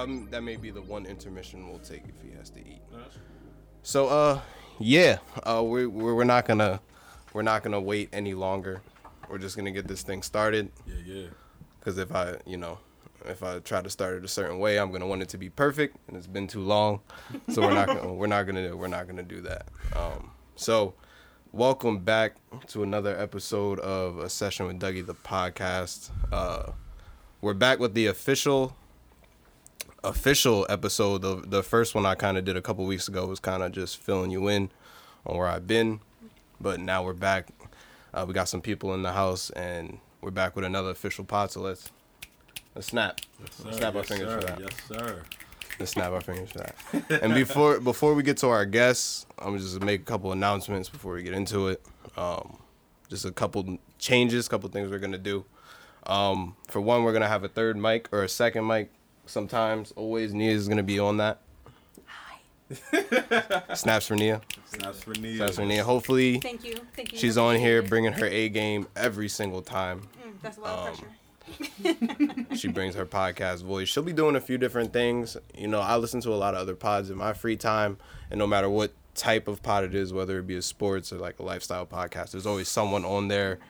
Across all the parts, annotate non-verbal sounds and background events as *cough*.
That that may be the one intermission we'll take if he has to eat. So uh, yeah, uh, we we're, we're not gonna we're not gonna wait any longer. We're just gonna get this thing started. Yeah, yeah. Because if I you know if I try to start it a certain way, I'm gonna want it to be perfect, and it's been too long. So we're not gonna we're not gonna we're not gonna do that. Um, so welcome back to another episode of a session with Dougie the podcast. Uh, we're back with the official official episode. The the first one I kind of did a couple weeks ago was kind of just filling you in on where I've been, but now we're back. Uh, we got some people in the house, and we're back with another official pod. So let's let's snap, Yes, sir. snap our fingers sir. for that. Yes, sir. Let's snap our fingers for that. And before before we get to our guests, I'm just gonna make a couple announcements before we get into it. Um, just a couple changes, couple things we're gonna do. Um, for one, we're gonna have a third mic or a second mic. Sometimes, always, Nia is gonna be on that. Hi. *laughs* Snaps for Nia. Snaps for Nia. Snaps for Nia. Hopefully, Thank you. Thank you. she's on here bringing her A game every single time. Mm, that's a lot of um, pressure. she brings her podcast voice. She'll be doing a few different things. You know, I listen to a lot of other pods in my free time, and no matter what type of pod it is, whether it be a sports or like a lifestyle podcast, there's always someone on there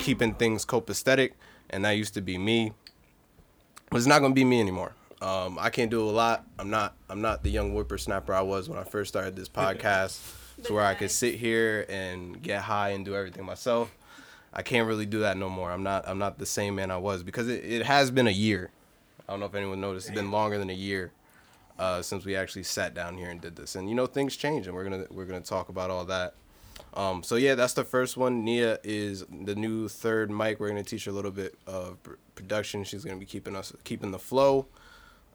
keeping things copacetic, and that used to be me. But it's not gonna be me anymore. Um, I can't do a lot. I'm not. I'm not the young whippersnapper I was when I first started this *laughs* podcast, to where I could sit here and get high and do everything myself. I can't really do that no more. I'm not I'm not the same man I was because it, it has been a year. I don't know if anyone noticed. It's been longer than a year uh, since we actually sat down here and did this. And you know things change, and we're gonna we're gonna talk about all that. Um, so yeah, that's the first one. Nia is the new third mic. We're gonna teach her a little bit of production. She's gonna be keeping us keeping the flow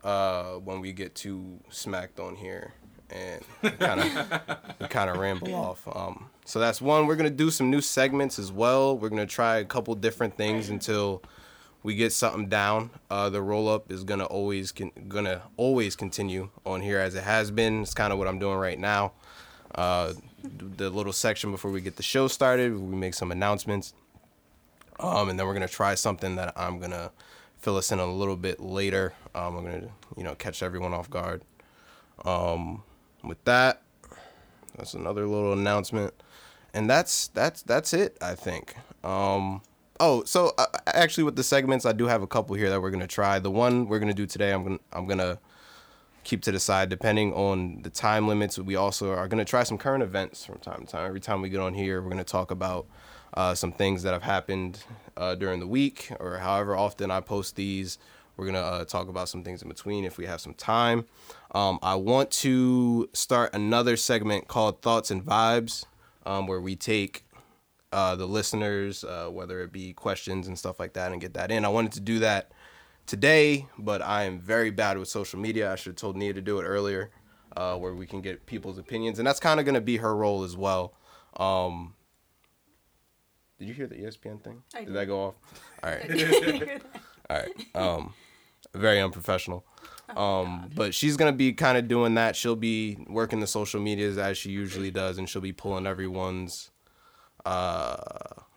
uh, when we get too smacked on here and kind of kind of ramble off. Um, so that's one. We're gonna do some new segments as well. We're gonna try a couple different things until we get something down. Uh, the roll up is gonna always con- gonna always continue on here as it has been. It's kind of what I'm doing right now. Uh, the little section before we get the show started, we make some announcements. Um, and then we're gonna try something that I'm gonna fill us in a little bit later. Um, I'm gonna, you know, catch everyone off guard. Um, with that, that's another little announcement, and that's that's that's it. I think. Um, oh, so uh, actually, with the segments, I do have a couple here that we're gonna try. The one we're gonna do today, I'm gonna I'm gonna keep to the side depending on the time limits. We also are gonna try some current events from time to time. Every time we get on here, we're gonna talk about uh, some things that have happened uh, during the week or however often I post these. We're gonna uh, talk about some things in between if we have some time. Um, I want to start another segment called Thoughts and Vibes, um, where we take uh, the listeners, uh, whether it be questions and stuff like that, and get that in. I wanted to do that today, but I am very bad with social media. I should have told Nia to do it earlier, uh, where we can get people's opinions, and that's kind of gonna be her role as well. Um, did you hear the ESPN thing? I did did. that go off? *laughs* All right. *laughs* All right. Um, very unprofessional. Um, but she's gonna be kind of doing that. She'll be working the social medias as she usually does, and she'll be pulling everyone's, uh,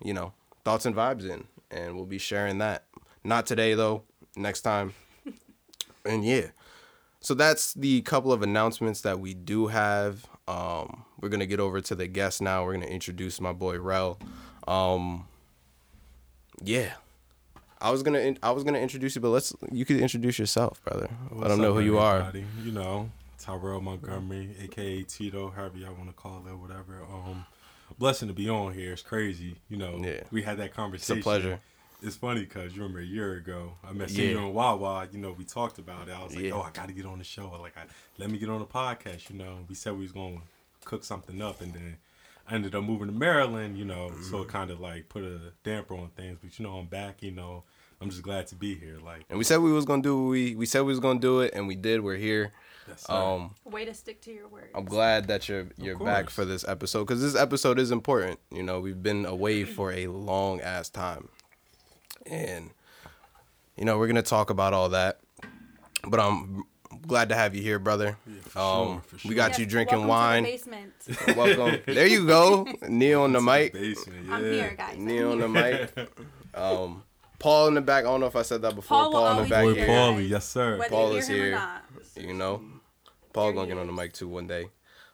you know, thoughts and vibes in, and we'll be sharing that. Not today though. Next time. *laughs* And yeah. So that's the couple of announcements that we do have. Um, we're gonna get over to the guests now. We're gonna introduce my boy Rel. Um, yeah. I was gonna in- I was gonna introduce you, but let's you could introduce yourself, brother. Let What's them know who you are. You know, Tyrell Montgomery, aka Tito, however y'all want to call it, whatever. Um, blessing to be on here. It's crazy. You know, Yeah. we had that conversation. It's a pleasure. It's funny because you remember a year ago, I met Yeah. you on Wawa. You know, we talked about it. I was like, Yeah. "Oh, I got to get on the show." Like, I, let me get on the podcast. You know, we said we was going to cook something up, and then I ended up moving to Maryland. You know, so Mm-hmm. it kind of like put a damper on things. But you know, I'm back. You know, I'm just glad to be here. Like, And we said we was gonna do what we we said we was gonna do it, and we did. We're here. yes, sir. Um, Way to stick to your words. I'm glad that you're you're back for this episode because this episode is important. You know, we've been away for a long ass time, and you know we're gonna talk about all that. But I'm glad to have you here, brother. Yeah, for um, sure, for we sure. got you drinking welcome wine. to the basement. *laughs* Welcome. there you go. *laughs* Neil on the mic. Basement, I'm here, guys. Neil on the mic. Um, Paul in the back. I don't know if I said that before. Paul Paul, in the back Boy here. here. Paulie, yes sir. Whether Paul you is him here. or not. You know, Paul gonna get on the mic too one day.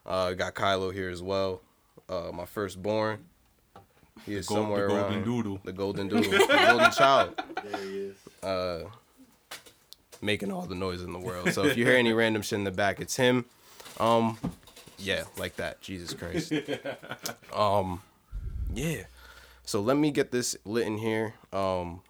Uh, got Kylo here as well. Uh, my firstborn. He is Gold- the somewhere golden around. doodle. The golden doodle. the golden *laughs* child. There he is. uh, making all the noise in the world. So if you hear *laughs* any random shit in the back, it's him. Um, yeah, like that. Jesus Christ. *laughs* Um, yeah. So let me get this lit in here. Um,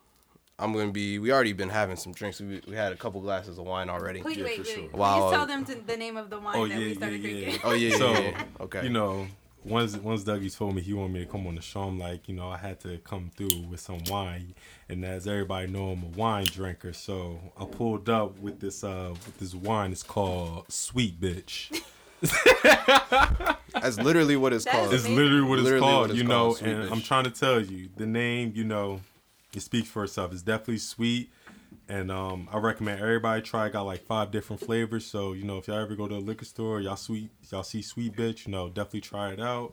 I'm gonna be. We already been having some drinks. We, we had a couple glasses of wine already. Wait, Yeah, wait, for wait. sure. Wow. Please tell them to, the name of the wine Oh that yeah, we started yeah. drinking. Oh yeah, yeah, So, yeah, yeah. Okay. You know, once once Dougie told me he wanted me to come on the show, I'm like, you know, I had to come through with some wine. And as everybody know, I'm a wine drinker, so I pulled up with this uh with this wine. It's called Sweet Bitch. *laughs* That's literally what it's That is called. It's literally what it's Literally called, what it's you called, know. And Bitch. I'm trying to tell you, the name, you know, it speaks for itself. It's definitely sweet, and um, I recommend everybody try. it. Got like five different flavors, so you know, if y'all ever go to a liquor store, y'all sweet, y'all see Sweet Bitch, you know, definitely try it out.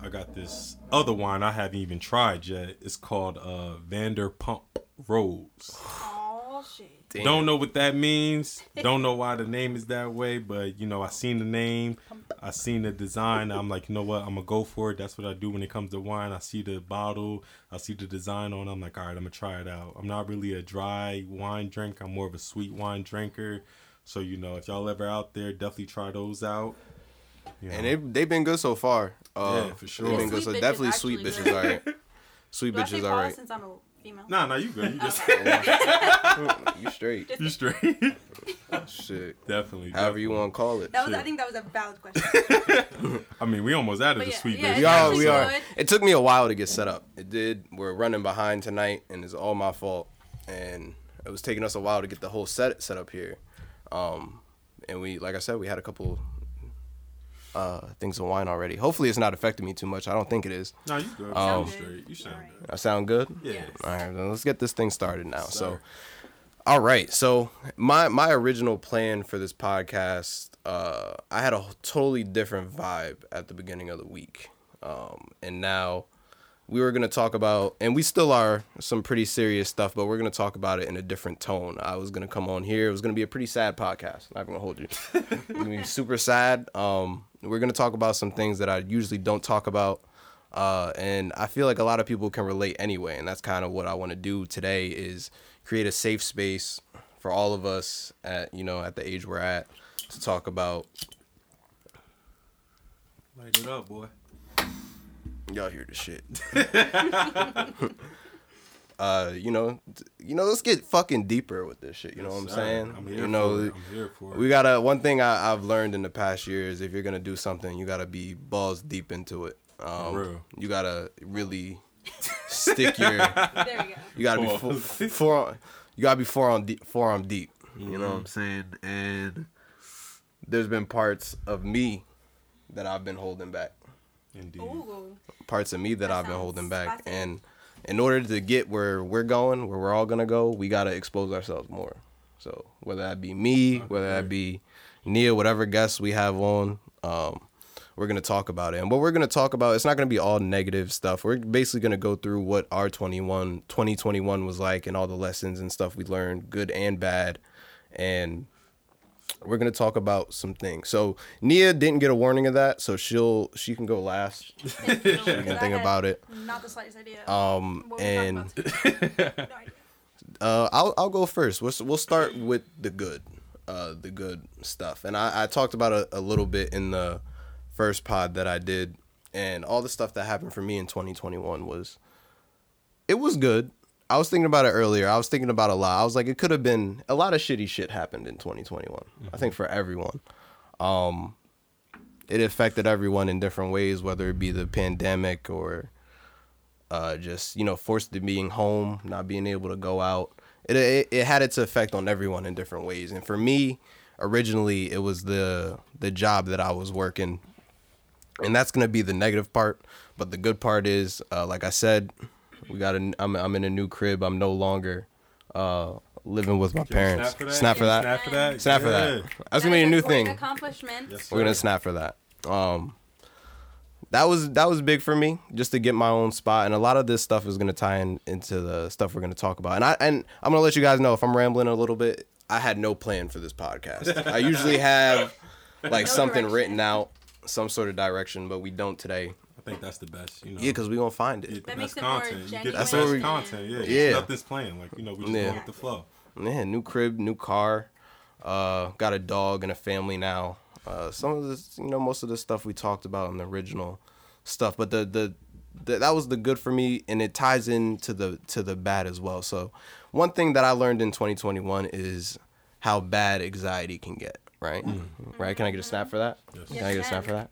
I got this other wine I haven't even tried yet. It's called uh, Vanderpump Rose. Oh shit. Damn. Don't know what that means. Don't know why the name is that way, but you know, I seen the name, I seen the design. I'm like, you know what? I'm gonna go for it. That's what I do when it comes to wine. I see the bottle, I see the design on. it. I'm like, all right, I'm gonna try it out. I'm not really a dry wine drinker. I'm more of a sweet wine drinker. So you know, if y'all ever out there, definitely try those out. You and know. they they've been good so far. Uh, Yeah, for sure. They've been good. So definitely sweet bitches. All right. Sweet Do I say bitches. pause All right. since I'm a female? nah, nah, you good. You just *laughs* *laughs* You straight. you straight. *laughs* Shit. definitely. However you want to call it. That was. I think that was a valid question. I mean, we almost added But the yeah, sweet yeah. We are. We are. good. It took me a while to get set up. It did. We're running behind tonight, and it's all my fault. And it was taking us a while to get the whole set set up here. Um, and we, like I said, we had a couple uh things of wine already. Hopefully, it's not affecting me too much. I don't think it is. No, you good. You Um, sound straight. You sound good. I sound good. Yeah. All right, then let's get this thing started now. So, all right. So my my original plan for this podcast, uh, I had a totally different vibe at the beginning of the week, um, and now we were gonna talk about, and we still are some pretty serious stuff, but we're gonna talk about it in a different tone. I was gonna come on here. It was gonna be a pretty sad podcast. I'm not gonna hold you. *laughs* it's gonna be super sad. Um, we're gonna talk about some things that I usually don't talk about. Uh, and I feel like a lot of people can relate anyway, and that's kind of what I want to do today is create a safe space for all of us at you know at the age we're at to talk about. Light it up, boy. Y'all hear the shit. *laughs* *laughs* uh, you know, you know, let's get fucking deeper with this shit. You know what I'm saying? I'm here you know, for it. I'm here for it. we gotta. One thing I, I've learned in the past year is if you're gonna do something, you gotta be balls deep into it. Um, For real. You gotta really *laughs* stick your. There we go. You gotta be Pause. four, four You gotta be forearm deep. Forearm deep. You know what Mm-hmm. I'm saying? And there's been parts of me that I've been holding back. Indeed. Ooh. Parts of me that, That I've been holding back. spicy. And in order to get where we're going, where we're all gonna go, we gotta expose ourselves more. So whether that be me, whether that be Nia, whatever guests we have on, um, we're gonna talk about it. And what we're gonna talk about, it's not gonna be all negative stuff. We're basically gonna go through what our 21, 2021 was like and all the lessons and stuff we learned, good and bad. And we're gonna talk about some things. So Nia didn't get a warning of that, so she'll she can go last. Thank you. You can think about it. Not the slightest idea. Um, what and talking about. No idea. *laughs* uh, I'll I'll go first. We'll we'll start with the good, uh, the good stuff. And I, I talked about it a little bit in the first pod that I did, and all the stuff that happened for me in 2021 was, it was good. I was thinking about it earlier. I was thinking about a lot. I was like, it could have been a lot of shitty shit happened in 2021. I think for everyone. Um, it affected everyone in different ways, whether it be the pandemic or uh, just you know forced to being home, not being able to go out. It, it it had its effect on everyone in different ways. And for me, originally, it was the the job that I was working, and that's gonna be the negative part. But the good part is, uh, like I said, we got a, I'm I'm in a new crib. I'm no longer uh, living with my Can we parents. Snap for that. Snap for that. Snap for that. Snap for that. That's gonna be a new thing. Accomplishment. Yes, We're gonna sir. snap for that. Um, that was that was big for me just to get my own spot, and a lot of this stuff is gonna tie in into the stuff we're gonna talk about. And I and I'm gonna let you guys know if I'm rambling a little bit. I had no plan for this podcast. I usually have *laughs* like No something direction. written out, some sort of direction, but we don't today. I think that's the best. You know. Yeah, because we gonna find it. Get the That best makes it more content. You get the genuine best That's what we- content. Yeah. Yeah. yeah. Nothing's playing. Like you know, we just Yeah. going with the flow. Yeah, new crib, new car, uh, got a dog and a family now. Uh, some of this, you know, most of the stuff we talked about in the original stuff, but the, the the that was the good for me, and it ties into the to the bad as well. So, one thing that I learned in 2021 is how bad anxiety can get. Right, right. Can I get a snap for that? Yes. Can I get a snap for that?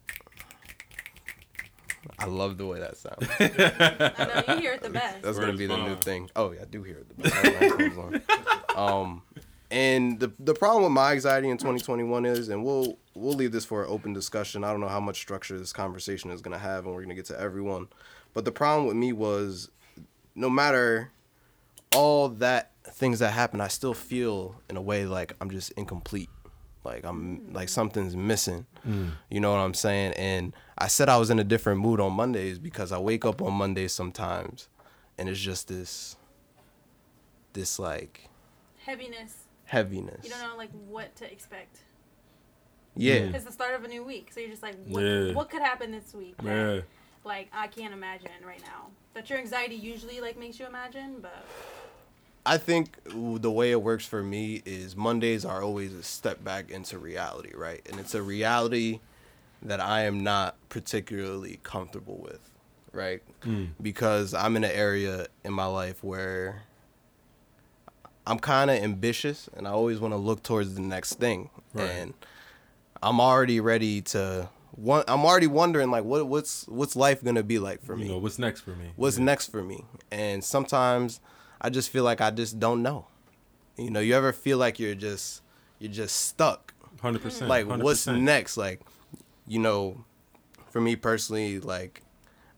I love the way that sounds. *laughs* I know you hear it the best. That's gonna be the new thing. Oh yeah, I do hear it. Have my *laughs* um, and the the problem with my anxiety in 2021 is, and we'll we'll leave this for an open discussion. I don't know how much structure this conversation is gonna have, and we're gonna get to everyone. But the problem with me was, no matter all that things that happen, I still feel in a way like I'm just incomplete. Like I'm like something's missing. You know what I'm saying? And I said I was in a different mood on Mondays because I wake up on Mondays sometimes and it's just this this like Heaviness. heaviness. You don't know like what to expect. Yeah. Mm. It's the start of a new week, so you're just like, what, Yeah. what could happen this week? that, Yeah. Like I can't imagine right now. That your anxiety usually like makes you imagine, but I think the way it works for me is Mondays are always a step back into reality, right? And it's a reality that I am not particularly comfortable with, right? Mm. Because I'm in an area in my life where I'm kind of ambitious and I always want to look towards the next thing. Right. And I'm already ready to one I'm already wondering like what what's what's life going to be like for me? You know what's next for me? what's Yeah. next for me and sometimes i just feel like i just don't know you know you ever feel like you're just you're just stuck Hundred percent. like what's next like you know for me personally like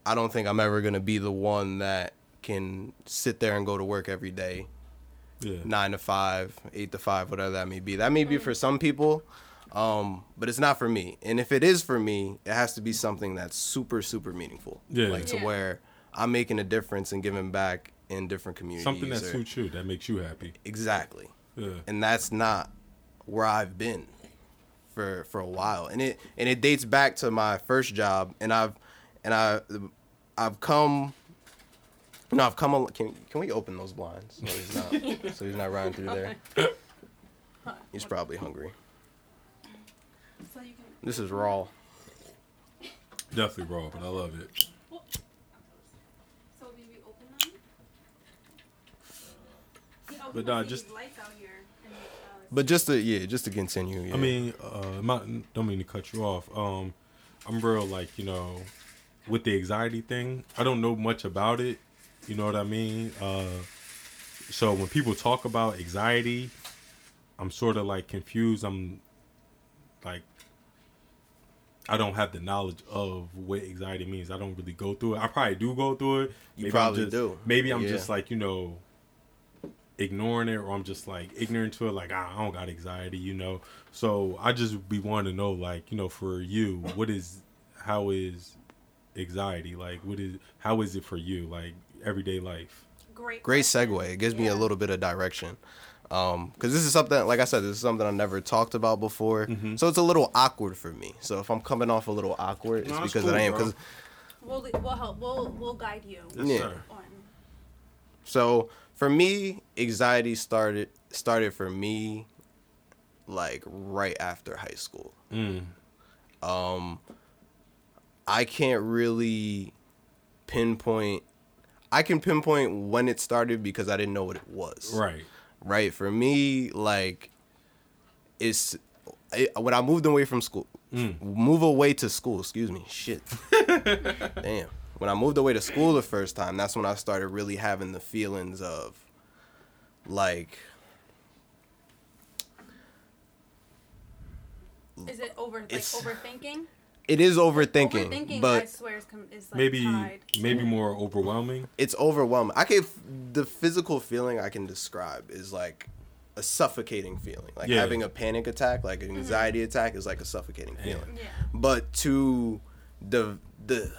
i don't think i'm ever gonna be the one that can sit there and go to work every day Yeah. nine to five eight to five whatever that may be that may be for some people um, but it's not for me and if it is for me it has to be something that's super super meaningful Yeah. like to Yeah. where i'm making a difference and giving back in different communities Something that or- suits you, that makes you happy. exactly Yeah. and that's not where I've been for for a while. And it and it dates back to my first job and I've and I I've come no, I've come a, can can we open those blinds so he's not *laughs* so he's not running through there. *laughs* He's probably hungry. so you can. This is raw. Definitely raw, but I love it. So we we open them. Yeah, oh, But nah, just- lights out here. And, uh, But just to yeah, just to continue. Yeah. I mean, uh, my, don't mean to cut you off. Um, I'm real like you know, with the anxiety thing. I don't know much about it. You know what I mean? Uh, so when people talk about anxiety, I'm sort of like confused. I'm like, I don't have the knowledge of what anxiety means. I don't really go through it. I probably do go through it. You probably just- do. Maybe I'm Yeah. just like you know, ignoring it, or I'm just like ignorant to it. Like "Ah, I don't got anxiety, you know. So I just be wanting to know, like you know, for you, what is, how is anxiety like? What is, how is it for you, like everyday life? great. great segue. It gives me a little bit of direction. Um, cause this is something, like I said, this is something I never talked about before. Mm-hmm. So it's a little awkward for me. So if I'm coming off a little awkward, it's No, because cool, I am. bro. Cause We'll we'll help. We'll we'll guide you Yes, Yeah. sir. So for me, anxiety started started for me like right after high school. Mm. Um I can't really pinpoint I can pinpoint when it started because I didn't know what it was. Right. Right? For me like it's it, when I moved away from school, Mm. move away to school, excuse me. Shit. *laughs* Damn. When I moved away to school the first time, that's when I started really having the feelings of like Is it over like overthinking? it is overthinking, Overthinking, I but swear, is, com- is like maybe tied. maybe more overwhelming. it's overwhelming. I can the physical feeling I can describe is like a suffocating feeling. Like Yeah. having a panic attack, like an mm-hmm. anxiety attack is like a suffocating feeling. Yeah. But to the the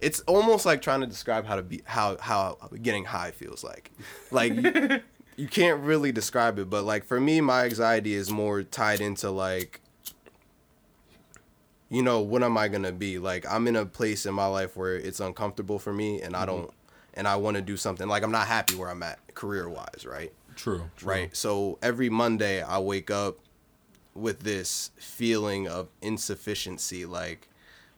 it's almost like trying to describe how to be how how getting high feels like. Like you, *laughs* you can't really describe it, but like for me, my anxiety is more tied into like, you know, what am I gonna be? Like I'm in a place in my life where it's uncomfortable for me, and I mm-hmm. don't, and I want to do something. Like I'm not happy where I'm at career wise, right? True, true. Right. So every Monday I wake up with this feeling of insufficiency, like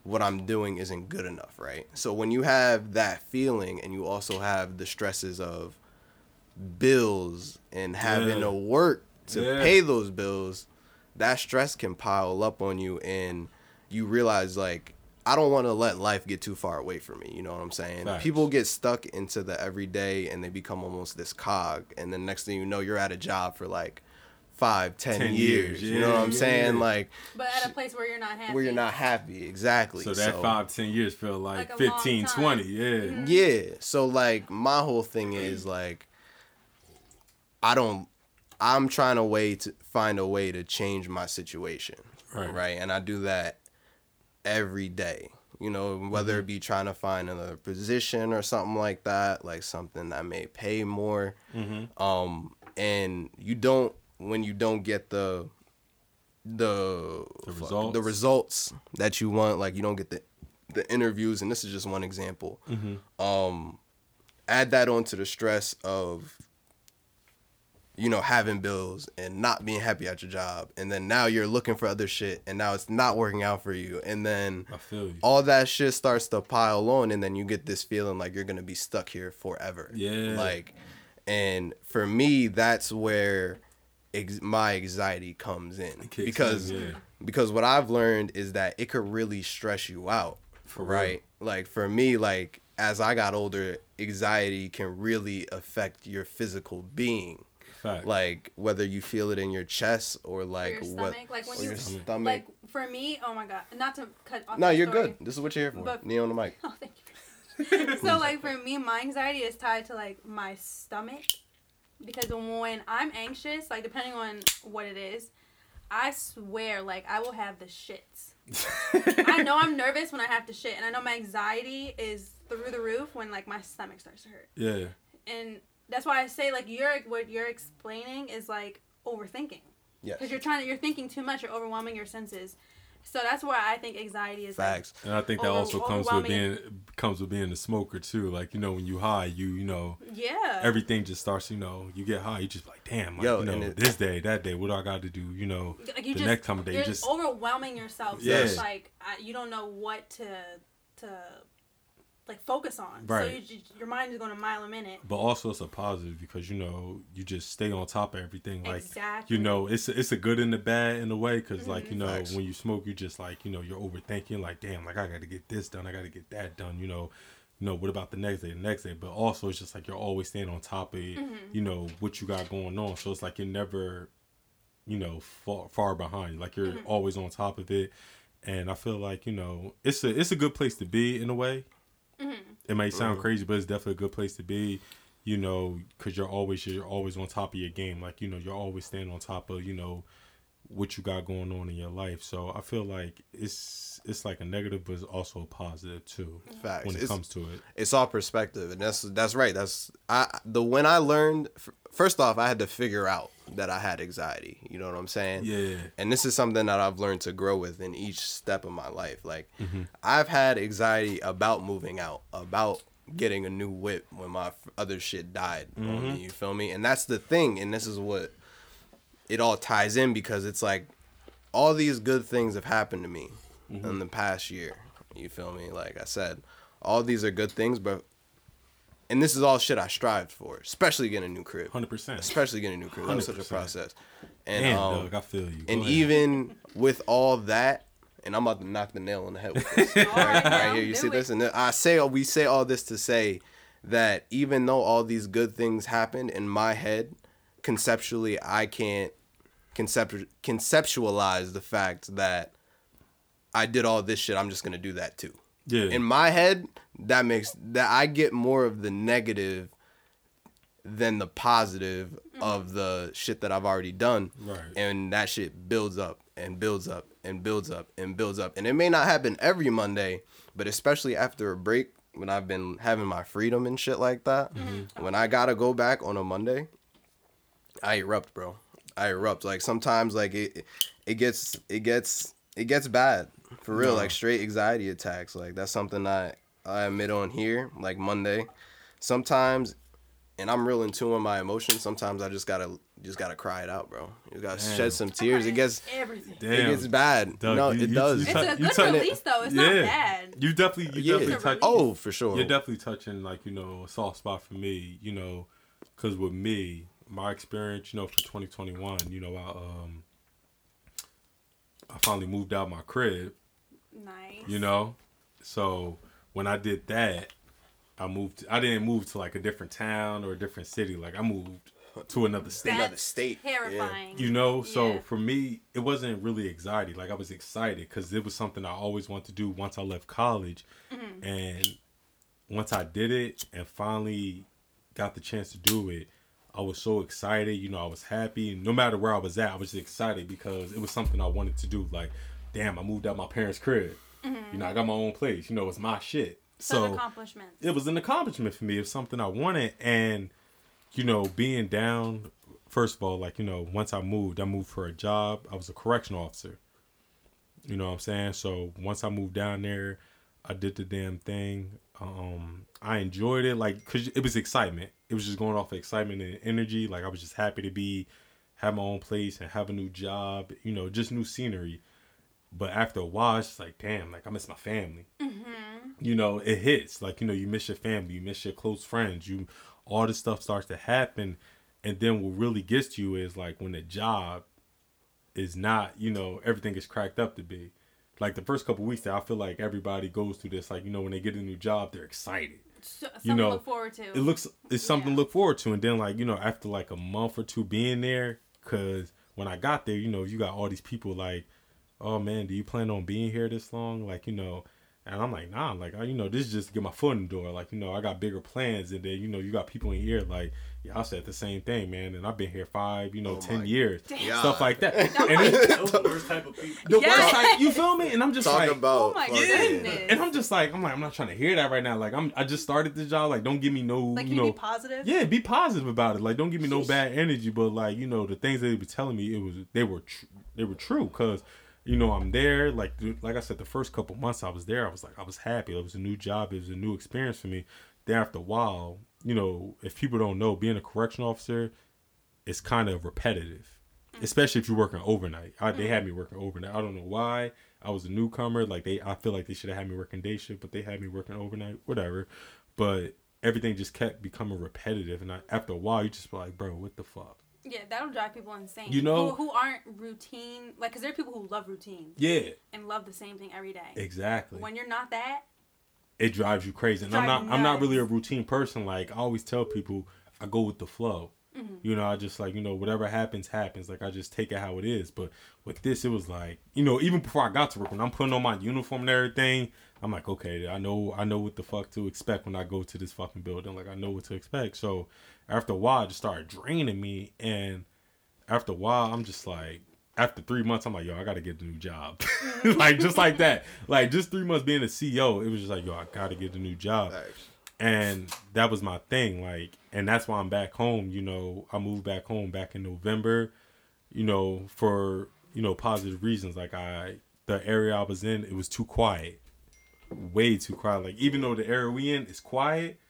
what I'm doing isn't good enough, right? So when you have that feeling and you also have the stresses of bills and having Yeah. to work to Yeah. pay those bills, that stress can pile up on you and you realize like I don't want to let life get too far away from me. You know what I'm saying? Facts. People get stuck into the everyday and they become almost this cog. And then next thing you know, you're at a job for like five, ten 10 years. years. You know what I'm yeah, saying? yeah. Like But at a place where you're not happy. where you're not happy. Exactly. So that five, ten years feel like, Like 15, 20. Yeah. Mhm. Yeah. So like my whole thing is like I don't I'm trying a way to find a way to change my situation. Right. Right. And I do that every day. You know, whether Mm-hmm. it be trying to find another position or something like that, like something that may pay more. Mm-hmm. Um and you don't when you don't get the the The results. the results that you want, like you don't get the the interviews, and this is just one example Mm-hmm. um add that onto the stress of you know having bills and not being happy at your job and then now you're looking for other shit and now it's not working out for you and then I feel you. all that shit starts to pile on and then you get this feeling like you're gonna be stuck here forever Yeah. like and for me that's where ex- my anxiety comes in because in, yeah. because what I've learned is that it could really stress you out For real. right like for me like as I got older anxiety can really affect your physical being Fact. like whether you feel it in your chest or like your what like when or you- your stomach Like for me, oh my god, not to cut off. no you're story. good this is what you're here for But- Nia on the mic *laughs* Oh, thank you. *laughs* so like for me, my anxiety is tied to like my stomach because when I'm anxious, like depending on what it is, I swear like I will have the shits. I know I'm nervous when I have to shit, and I know my anxiety is through the roof when like my stomach starts to hurt, yeah. and that's why I say like you're what you're explaining is like overthinking yes because you're trying to you're thinking too much, you're overwhelming your senses. So that's why I think anxiety is like, facts And I think that Over- also comes with being comes with being a smoker too. Like you know, when you high, you you know yeah. everything just starts. You know, you get high, you just like damn, like, Yo, you know, it- this day, that day, what do I got to do? You know, like you the just next time of day, you're just overwhelming yourself. So Yeah. it's like I, you don't know what to to like focus on. So Right. you, your mind is going a mile a minute. but also it's a positive because you know you just stay on top of everything. Like exactly. you know, it's it's a good and a bad in a way because like Mm-hmm. you know Facts. when you smoke, you just like you know you're overthinking. Like damn, like I got to get this done, I got to get that done. You know. You know what about the next day, the next day, but also it's just like you're always staying on top of, Mm-hmm. you know, what you got going on. So it's like you're never, you know, far far behind. Like you're Mm-hmm. always on top of it, and I feel like you know it's a it's a good place to be in a way. Mm-hmm. It may sound crazy, but it's definitely a good place to be. You know, because you're always you're always on top of your game. Like you know, you're always staying on top of you know what you got going on in your life. So I feel like it's it's like a negative, but it's also a positive too facts when it It's- comes to it. it's all perspective and that's that's right that's i the when i learned first off i had to figure out that i had anxiety you know what i'm saying Yeah. and this is something that i've learned to grow with in each step of my life like Mm-hmm. i've had anxiety about moving out about getting a new whip when my other shit died Mm-hmm. you feel me and that's the thing and this is what it all ties in because it's like all these good things have happened to me Mm-hmm. in the past year. You feel me? Like I said, all these are good things, but and this is all shit I strived for, especially getting a new crib. Hundred percent. Especially getting a new crib. That was such a process. And Damn, um, Doug, I feel you. Go and ahead. even with all that, and I'm about to knock the nail on the head with this. *laughs* All right, right, now, here, you see it. this, and I say we say all this to say that even though all these good things happened in my head, conceptually, I can't concept- conceptualize the fact that I did all this shit. I'm just gonna do that too. Yeah, In my head, that makes that I get more of the negative than the positive mm. of the shit that I've already done. Right. And that shit builds up and builds up and builds up and builds up. And it may not happen every Monday, but especially after a break when I've been having my freedom and shit like that, mm-hmm. Mm-hmm. when I gotta go back on a Monday, I erupt, bro. I erupt. Like sometimes, like it, it gets, it gets, it gets bad for real. No. Like straight anxiety attacks. Like that's something I I admit on here. Like Monday, sometimes, and I'm real in tune with my emotions. Sometimes I just gotta, just gotta cry it out, bro. You gotta Damn. shed some tears. It gets, everything. it Damn. gets bad. Doug, no, you- it you- does. you It's a good tou- release though. It's not bad. You definitely, you Yeah. definitely touch. oh, for sure. You're definitely touching like you know a soft spot for me. You know, because with me, my experience, you know, for 2021, you know, I um, I finally moved out my crib. Nice. You know, so when I did that, I moved. I didn't move to like a different town or a different city. Like I moved to another state. Another That's state. Yeah. Terrifying. You know, so Yeah. for me, it wasn't really anxiety. Like I was excited because it was something I always wanted to do once I left college, Mm-hmm. and once I did it and finally got the chance to do it, I was so excited. You know, I was happy. No matter where I was at, I was just excited because it was something I wanted to do. Like, damn, I moved out my parents' crib. You know, I got my own place. You know, it's my shit. So accomplishments. it was an accomplishment for me. It was something I wanted, and you know, being down. First of all, like you know, once I moved, I moved for a job. I was a correction officer. You know what I'm saying? So once I moved down there, I did the damn thing. Um, I enjoyed it, like, cause it was excitement. It was just going off of excitement and energy. Like I was just happy to be, have my own place and have a new job. You know, just new scenery. But after a while, it's just like, damn, like I miss my family mm-hmm. you know, it hits. Like, you know, you miss your family, you miss your close friends, you all this stuff starts to happen. And then what really gets to you is like when the job is not, you know, everything is cracked up to be. Like the first couple weeks there, I feel like everybody goes through this. Like, you know, when they get a new job, they're excited. So, something you know, to look forward to. It looks it's something Yeah. to look forward to. And then like, you know, after like a month or two being there, cause when I got there, you know, you got all these people like, oh man, do you plan on being here this long? Like, you know, and I'm like, nah, like, I, you know, this is just to get my foot in the door. Like, you know, I got bigger plans. And then, you know, you got people in here like, yeah, I said the same thing, man. And I've been here five, you know, Oh 10 years. God. Stuff like that. and it, my- Those the worst type of people. the Yes. worst type, you feel me? And I'm just Talk like, about. Oh my fucking- goodness. and I'm just like, I'm like, I'm not trying to hear that right now. Like, I'm, I just started this job. Like, don't give me no, like, you you know, be positive? yeah, be positive about it. Like, don't give me no bad energy. But like, you know, the things they were telling me, it was they were tr- they were true. Cause you know, I'm there. Like, like I said, the first couple months I was there, I was like, I was happy. It was a new job. It was a new experience for me. Then after a while, you know, if people don't know, being a correction officer, it's kind of repetitive. Mm. Especially if you're working overnight. I, they had mm. me working overnight. I don't know why. I was a newcomer. Like they, I feel like they should have had me working day shift, but they had me working overnight. Whatever. But everything just kept becoming repetitive, and I, after a while, you just be like, bro, what the fuck? Yeah, that'll drive people insane. You know- who, who aren't routine, like, because there are people who love routine Yeah, and love the same thing every day. exactly. When you're not that, it drives you crazy. And I'm not I'm not really a routine person. Like I always tell people, I go with the flow. Mm-hmm. You know, I just like, you know, whatever happens, happens. Like I just take it how it is. But with this, it was like, you know, even before I got to work, when I'm putting on my uniform and everything, I'm like, okay, I know I know what the fuck to expect when I go to this fucking building. Like I know what to expect. So after a while it just started draining me and after a while I'm just like after three months, I'm like, yo, I gotta get a new job. *laughs* like just like that. Like just three months being a CO, it was just like, yo, I gotta get a new job. And that was my thing. Like, and that's why I'm back home. You know, I moved back home back in November, you know, for, you know, positive reasons. Like I the area I was in, it was too quiet. Way too quiet. Like even though the area we in is quiet,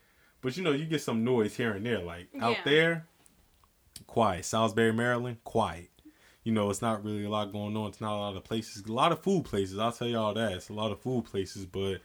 but you know, you get some noise here and there. Like out there, quiet. Salisbury, Maryland, quiet. You know, it's not really a lot going on. It's not a lot of places. A lot of food places. I'll tell y'all that. It's a lot of food places, but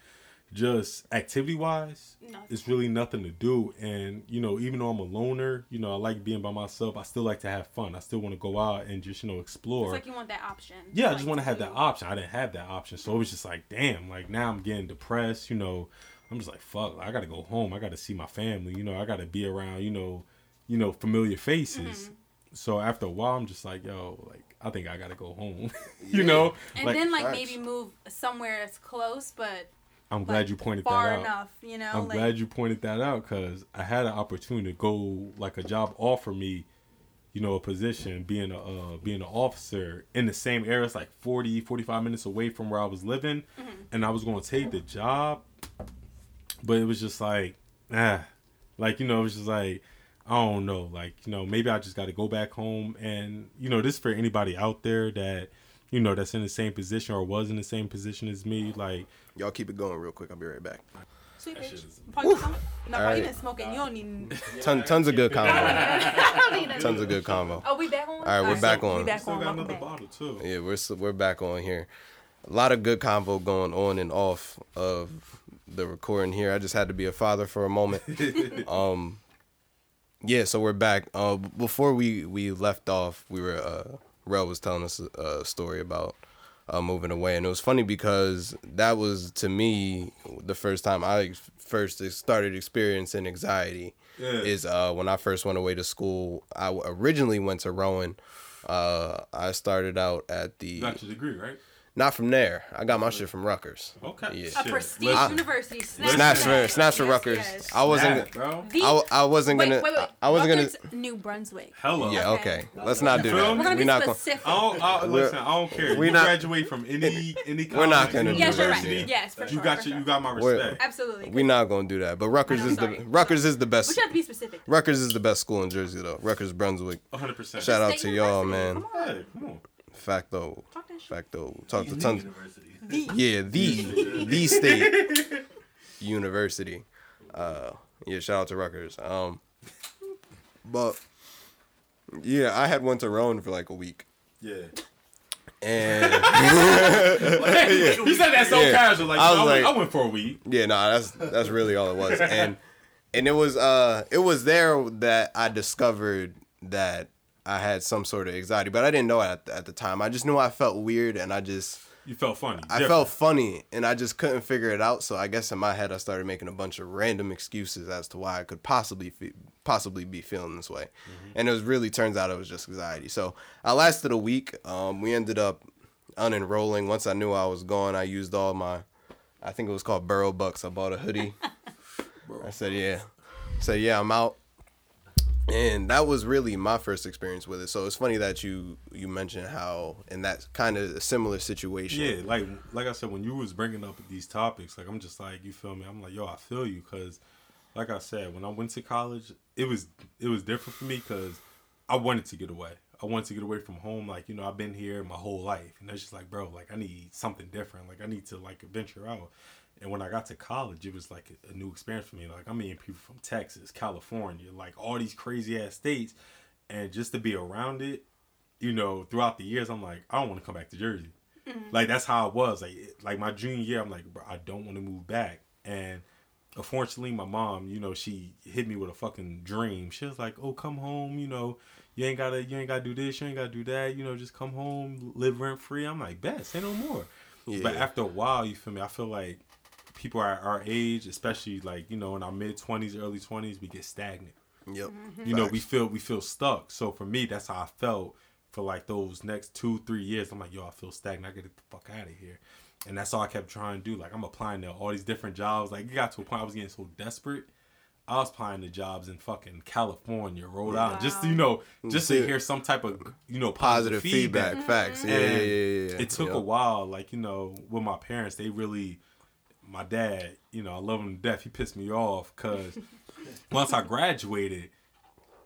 just activity wise, Nothing. it's really nothing to do. And you know, even though I'm a loner, you know, I like being by myself. I still like to have fun. I still want to go out and just you know explore. it's like you want that option. Yeah, I Like, just want to have do- that option. I didn't have that option, so it was just like, damn, like now I'm getting depressed. You know, I'm just like, fuck, I gotta go home. I gotta see my family. You know, I gotta be around. You know, you know, familiar faces. Mm-hmm. So after a while, I'm just like, yo, like I think I gotta go home. *laughs* you know, And like then, like, facts. maybe move somewhere that's close, but I'm glad like, you pointed far that out. enough, you know? I'm like, glad you pointed that out because I had an opportunity to go like a job offer me, you know, a position being a uh, being an officer in the same area. It's like 40, 45 minutes away from where I was living, Mm-hmm. and I was going to take the job, but it was just like, ah, like you know, it was just like I don't know. Like, you know, maybe I just got to go back home. And, you know, this for anybody out there that, you know, that's in the same position or was in the same position as me. Like, Y'all keep it going real quick. I'll be right back. Sweet That bitch. shit is- Probably smoke- No, All bro, you right. been smoking. You don't need. Ton, tons of good combo. I *laughs* don't need Tons of good combo. Oh, we back on. All right, we're back so on. We back still on. got Welcome another back. bottle, too. Yeah, we're we're back on here. A lot of good convo going on and off of the recording here. I just had to be a father for a moment. *laughs* um, yeah, so we're back. Uh, before we we left off, we were uh, Rel was telling us a, a story about uh, moving away, and it was funny because that was to me the first time I first started experiencing anxiety. Yeah. Is uh, when I first went away to school. I originally went to Rowan. Uh, I started out at the your degree, right? Not from there. I got my shit from Rutgers. Okay. Yeah. A Shit. prestige Listen, university. Snatch, Snatch for for that. snatch for Rutgers. yes. I wasn't. Snap, bro. The- I, w- I wasn't wait, gonna. wait, wait. I wasn't Rutgers, gonna. New Brunswick. Hello. Yeah. Okay. Okay. Let's not do Feel that. We're gonna We're be not gonna. specific. I don't, I, We're- listen, I don't care. we're you not- graduate from any any college, We're not gonna any do Yes, you're right. university. Yes, for you sure. got for your, sure. you got my We're- respect. Absolutely. We're not gonna do that. But Rutgers I know, is the. Rutgers is the best. should have to be specific. Rutgers is the best school in Jersey though. Rutgers Brunswick. 100. percent Shout out to y'all, man. Come on. Hey, come on. Facto. Talk. Facto. Talk to tons. University. Yeah, the the *laughs* state university. Uh, yeah, shout out to Rutgers. Um, but yeah, I had went to Rowan for like a week, Yeah. and *laughs* he said that so Yeah. casual. Like, I I, was went, like- I went for a week. yeah, no, that's that's really all it was, and and it was uh it was there that I discovered that I had some sort of anxiety, but I didn't know it at the, at the time. I just knew I felt weird, and I just You felt funny. I different. felt funny and I just couldn't figure it out. So I guess in my head I started making a bunch of random excuses as to why I could possibly fe- possibly be feeling this way. And it was really turns out it was just anxiety. So I lasted a week. Um, we ended up unenrolling. Once I knew I was gone, I used all my I think it was called Boro Bucks. I bought a hoodie. *laughs* I said, yeah. I said, yeah, I'm out. And that was really my first experience with it. So it's funny that you you mentioned how in that kind of similar situation. Yeah, like like I said, when you was bringing up these topics, like I'm just like, you feel me? I'm like, yo, I feel you, cause like I said, when I went to college, it was it was different for me, cause I wanted to get away. I wanted to get away from home. Like you know, I've been here my whole life, and it's just like, bro, like I need something different. Like I need to like venture out. And when I got to college, it was like a, a new experience for me. Like I'm meeting people from Texas, California, like all these crazy ass states, and just to be around it, you know, throughout the years, I'm like, I don't want to come back to Jersey. Mm-hmm. Like that's how it was. Like like my junior year, I'm like, bro, I don't want to move back. And unfortunately, my mom, you know, she hit me with a fucking dream. She was like, "Oh, come home. You know, you ain't gotta, you ain't gotta do this. You ain't gotta do that. You know, just come home, live rent free." I'm like, "Bet, say no more." Yeah. But after a while, you feel me? I feel like people are our age, especially like you know in our mid twenties, early twenties, we get stagnant. Yep. Mm-hmm. you know we feel we feel stuck. So for me that's how i felt for like those next two three years. I'm like yo i feel stagnant. I gotta get the fuck out of here. And that's all i kept trying to do. Like i'm applying to all these different jobs. Like it got to a point i was getting so desperate. I was applying to jobs in fucking california rhode island just you know just to hear some type of you know positive feedback. Facts. Yeah, yeah, yeah, yeah, yeah. it took Yep. a while like you know with my parents they really my dad you know i love him to death he pissed me off because *laughs* once i graduated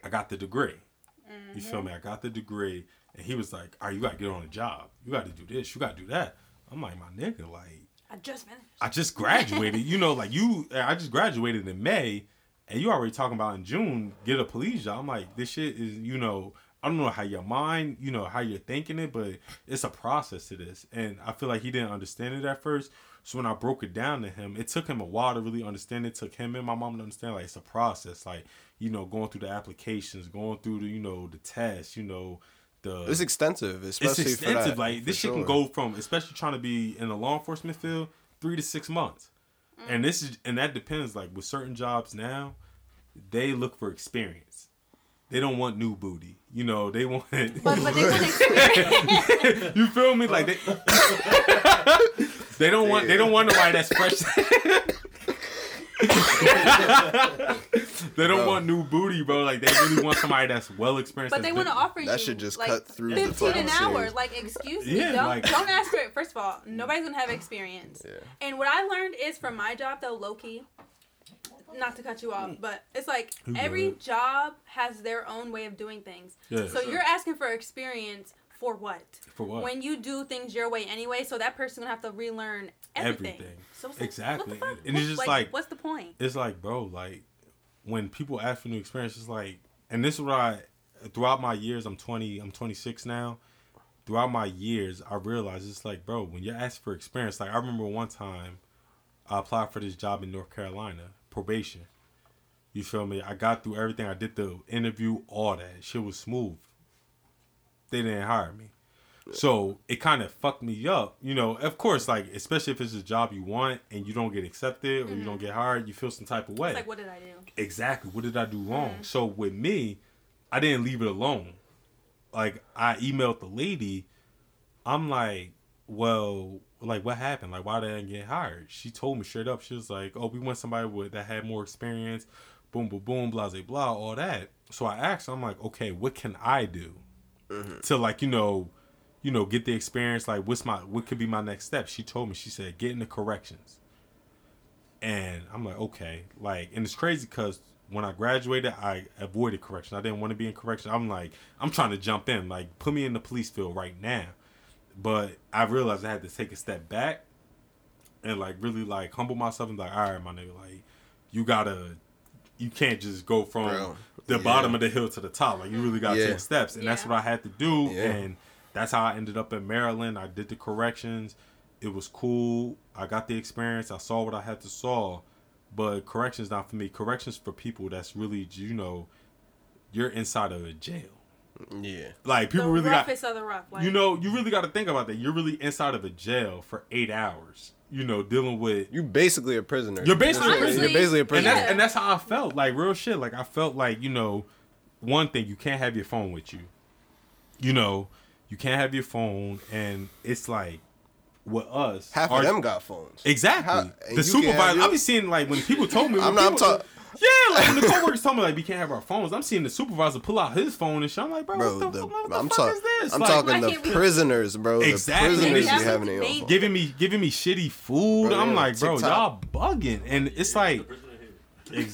i got the degree you feel mm-hmm. me i got the degree and he was like all right you gotta get on a job you gotta do this you gotta do that i'm like my nigga like I just finished. I just graduated. you know, like you, eh, I just graduated in May, and you already talking about in June get a police job. I'm like, this shit is, you know, I don't know how your mind, you know, how you're thinking it, but it's a process to this, and I feel like he didn't understand it at first. So when I broke it down to him, it took him a while to really understand. It took him and my mom to understand like it's a process, like you know, going through the applications, going through the, you know, the tests, you know, the It's extensive, it's especially for extensive. that, like for this shit can go from, especially trying to be in the law enforcement field, three to six months. And this is, and that depends. Like with certain jobs now, they look for experience. They don't want new booty. You know, they want. But, but they want *laughs* experience. *laughs* you feel me? Like they, *laughs* they don't want. They don't want nobody that's fresh. *laughs* they don't Bro. want new booty, bro. Like they really want somebody that's well experienced. But they want to offer you That should just like cut through the fifteen an hour. series. Like excuse me, Yeah, don't like- don't ask for it. First of all, nobody's gonna have experience. Yeah. And what I learned is from my job though, low key, not to cut you off, but it's like You every good. job has their own way of doing things. Yeah. So you're asking for experience for what? For what? When you do things your way anyway, so that person's gonna have to relearn everything. Everything. So like, Exactly. Fuck? And it's just like- what's the point? it's like, bro, like when people ask for new experience, it's like, and this is what I, throughout my years, I'm 20, I'm 26 now. Throughout my years, I realized it's like, bro, when you're asking for experience, like I remember one time, I applied for this job in North Carolina, probation. You feel me? I got through everything. I did the interview, all that shit was smooth. They didn't hire me. So it kind of fucked me up, you know. Of course, like especially if it's a job you want and you don't get accepted or you don't mm-hmm. get hired, you feel some type of way. It's like, what did I do? exactly what did I do wrong? Mm-hmm. So with me, I didn't leave it alone. Like I emailed the lady, I'm like, well, like what happened? Like why did I get hired? She told me straight up. She was like, oh, we want somebody with that had more experience. Boom, boom, boom, blah, blah, blah, all that. So I asked, I'm like, okay, what can I do Mm-hmm. to like you know, you know, get the experience? Like, what's my what could be my next step? She told me. She said, get into corrections. And I'm like, okay, like, and it's crazy because when I graduated, I avoided correction. I didn't want to be in correction. I'm like, I'm trying to jump in, like, put me in the police field right now. But I realized I had to take a step back and like really like humble myself and like, all right, my nigga, like, you gotta, you can't just go from Bro, the yeah. bottom of the hill to the top. Like, you really gotta Yeah. take steps, and that's what I had to do. Yeah. And that's how I ended up in Maryland. I did the corrections. It was cool. I got the experience. I saw what I had to saw. But corrections not for me. Corrections for people that's really you know, you're inside of a jail. Yeah. Like people the really got roughest of the rough. Like, you know, you really got to think about that. You're really inside of a jail for eight hours. You know, dealing with You're basically a prisoner. You're basically a prisoner. You're basically a and prisoner. that's and that's how I felt. Like real shit. Like I felt like you know, one thing you can't have your phone with you. You know, you can't have your phone, and it's like with us. Half our- of them got phones. Exactly. How- the supervisor. have I your- be seeing like when people told me. *laughs* I'm not- I'm people- talk- Yeah, like when the coworkers told me like we can't have our phones. I'm seeing the supervisor pull out his phone and shit. I'm like, bro, Bro, what the, the, what the I'm, fuck talk- is this? I'm Like, talking the prisoners, bro. Exactly. The prisoners Maybe be having that's their own phone. giving me giving me shitty food. Bro, I'm yeah, like, bro, y'all bugging, and it's like, I'm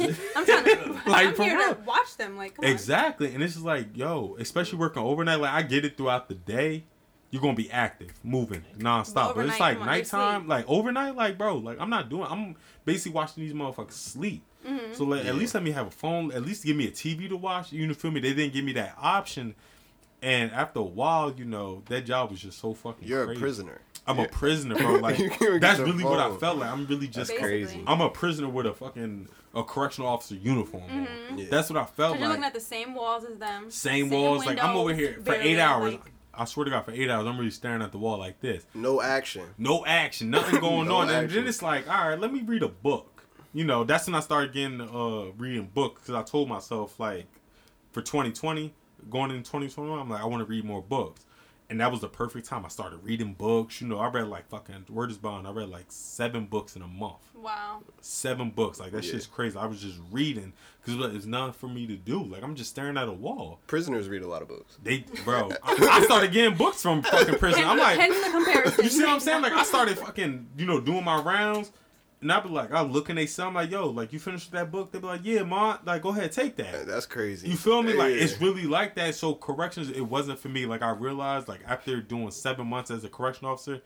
trying to. *laughs* Like, I'm for here real. to watch them. Like, come on. exactly, and it's just like, yo, especially working overnight. Like I get it throughout the day. You're gonna be active, moving nonstop. But, it's like on, nighttime, like overnight, like bro, like I'm not doing. I'm basically watching these motherfuckers sleep. Mm-hmm. So like, Yeah. at least let me have a phone. At least give me a TV to watch. You know, feel me? They didn't give me that option. And after a while, you know, that job was just so fucking. You're crazy. a prisoner. I'm a prisoner, bro. *laughs* Like You can't get that's the really what I felt like. I'm really just Basically. crazy. I'm a prisoner with a fucking a correctional officer uniform. Mm-hmm. Yeah. That's what I felt Because you're looking at the same walls as them. Same walls. Like I'm over here for eight hours. like- I swear to God, for eight hours, I'm really staring at the wall like this. No action. No action, nothing *laughs* going No on. And then it's like, all right, let me read a book. You know, that's when I started getting uh reading books because I told myself like, for 2020, going into 2021, I'm like, I want to read more books. And that was the perfect time. I started reading books. You know, I read like fucking Word is Bond. I read like seven books in a month. Wow. Seven books. Like that Yeah. shit's crazy. I was just reading because there's nothing for me to do. Like I'm just staring at a wall. Prisoners read a lot of books. They, bro, I, I started getting books from fucking *laughs* prison. I'm like, Hence the comparison. *laughs* you see what I'm saying? Like I started fucking, you know, doing my rounds, and I'd be like, I'm looking at some like, yo, like you finished that book? They'd be like, yeah, ma, like go ahead, take that. That's crazy. You feel me? Like it's really like that. So corrections, it wasn't for me. Like I realized, like after doing seven months as a correction officer,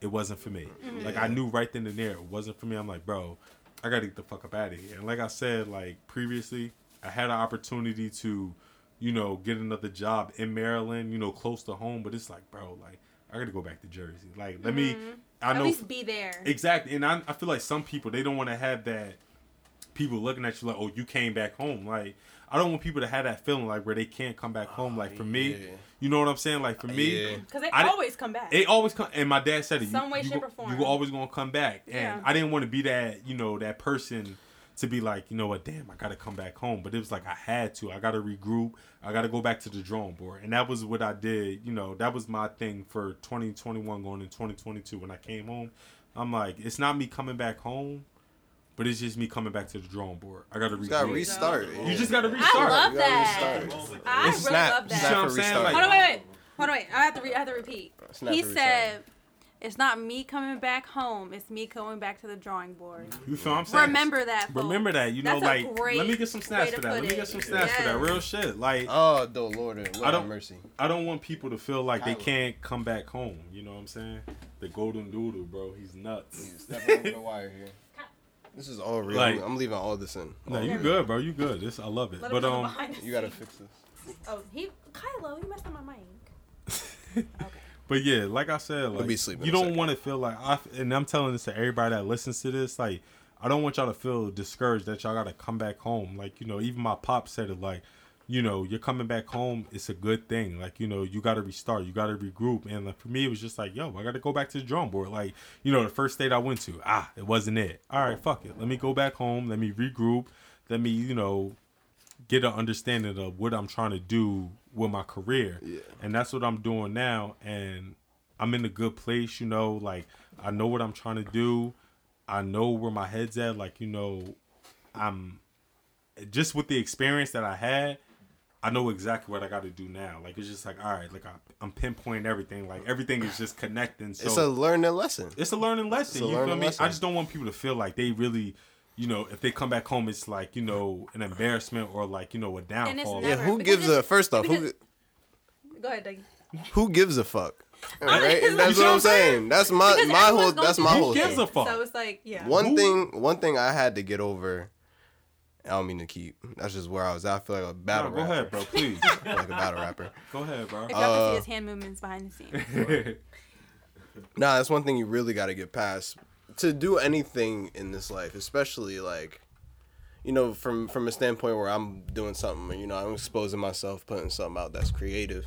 it wasn't for me. Mm-hmm. Like I knew right then and there it wasn't for me. I'm like, bro, I gotta get the fuck up out of here. And like I said, like previously, I had an opportunity to, you know, get another job in Maryland, you know, close to home. But it's like, bro, like I gotta go back to Jersey. Like let me. Mm-hmm. I At know least be there. Exactly, and I, I feel like some people they don't want to have that. People looking at you like, oh, you came back home. Like I don't want people to have that feeling like where they can't come back home. Like for me, yeah. you know what I'm saying? Like for me, Yeah. Because they I di- always come back. it always come. And my dad said it. Some you, way, you shape, or form. You were always gonna come back, and Yeah. I didn't want to be that. You know that person to be like, you know what? Damn, I gotta come back home. But it was like I had to. I gotta regroup. I gotta go back to the drawing board, and that was what I did. You know, that was my thing for 2021 going in 2022. When I came home, I'm like, it's not me coming back home, but it's just me coming back to the drawing board. I gotta You gotta restart. You just gotta I restart. love You gotta that. restart. I It's really snap. love You that. see what I'm saying? Like, Hold on, wait, wait. Hold on, wait. I have to, re- I have to repeat. Snap he for said, it's not me coming back home. It's me going back to the drawing board. You feel what I'm saying? Remember that. folks. Remember that. You know, That's a like great let me get some way stats to for that. put Let me get some stats for that. Real shit. Like Oh, the Lord, Lord I have don't- mercy. I don't want people to feel like they can't come back home. You know what I'm saying? The golden doodle, bro. He's nuts. Stepping over the wire here. This is all real. Like- I'm leaving all this in. No, you good, bro. You good. This I love it. Let But um, You gotta fix this. Oh, he Kylo, you messed up my mic. *laughs* but yeah, like I said, like you don't want to feel like I. And I'm telling this to everybody that listens to this, like I don't want y'all to feel discouraged that y'all gotta come back home. Like you know, even my pop said it. Like you know, you're coming back home. It's a good thing. Like you know, you gotta restart. You gotta regroup. And like for me, it was just like, yo, I gotta go back to the drawing board. Like you know, the first state I went to, ah, it wasn't it. All right, fuck it. Let me go back home. Let me regroup. Let me, you know, get an understanding of what I'm trying to do with my career. Yeah. And that's what I'm doing now. And I'm in a good place, you know, like I know what I'm trying to do. I know where my head's at. Like, you know, I'm just with the experience that I had, I know exactly what I got to do now. Like, it's just like, all right, like I, I'm pinpointing everything. Like, everything is just connecting. So It's a learning lesson. it's a learning lesson. A you feel learning me? lesson. I just don't want people to feel like they really, you know, if they come back home, it's like you know an embarrassment or like you know a downfall. never- Yeah, who gives a first off? Who Go ahead, Dougie. who gives a fuck? Right? You That's see what what I'm I'm saying? saying. That's my Because my whole that's through my Who whole gives thing. a fuck? So it's like, yeah. One Who- thing one thing I had to get over. I don't mean to keep. That's just where I was. at. I feel like a No, battle go rapper. ahead, bro. *laughs* Please, I feel like a battle rapper. go ahead, bro. If y'all can Uh, see his hand movements behind the scenes. *laughs* Nah, that's one thing you really got to get past to do anything in this life, especially like, you know, from from a standpoint where I'm doing something, you know, I'm exposing myself, putting something out that's creative.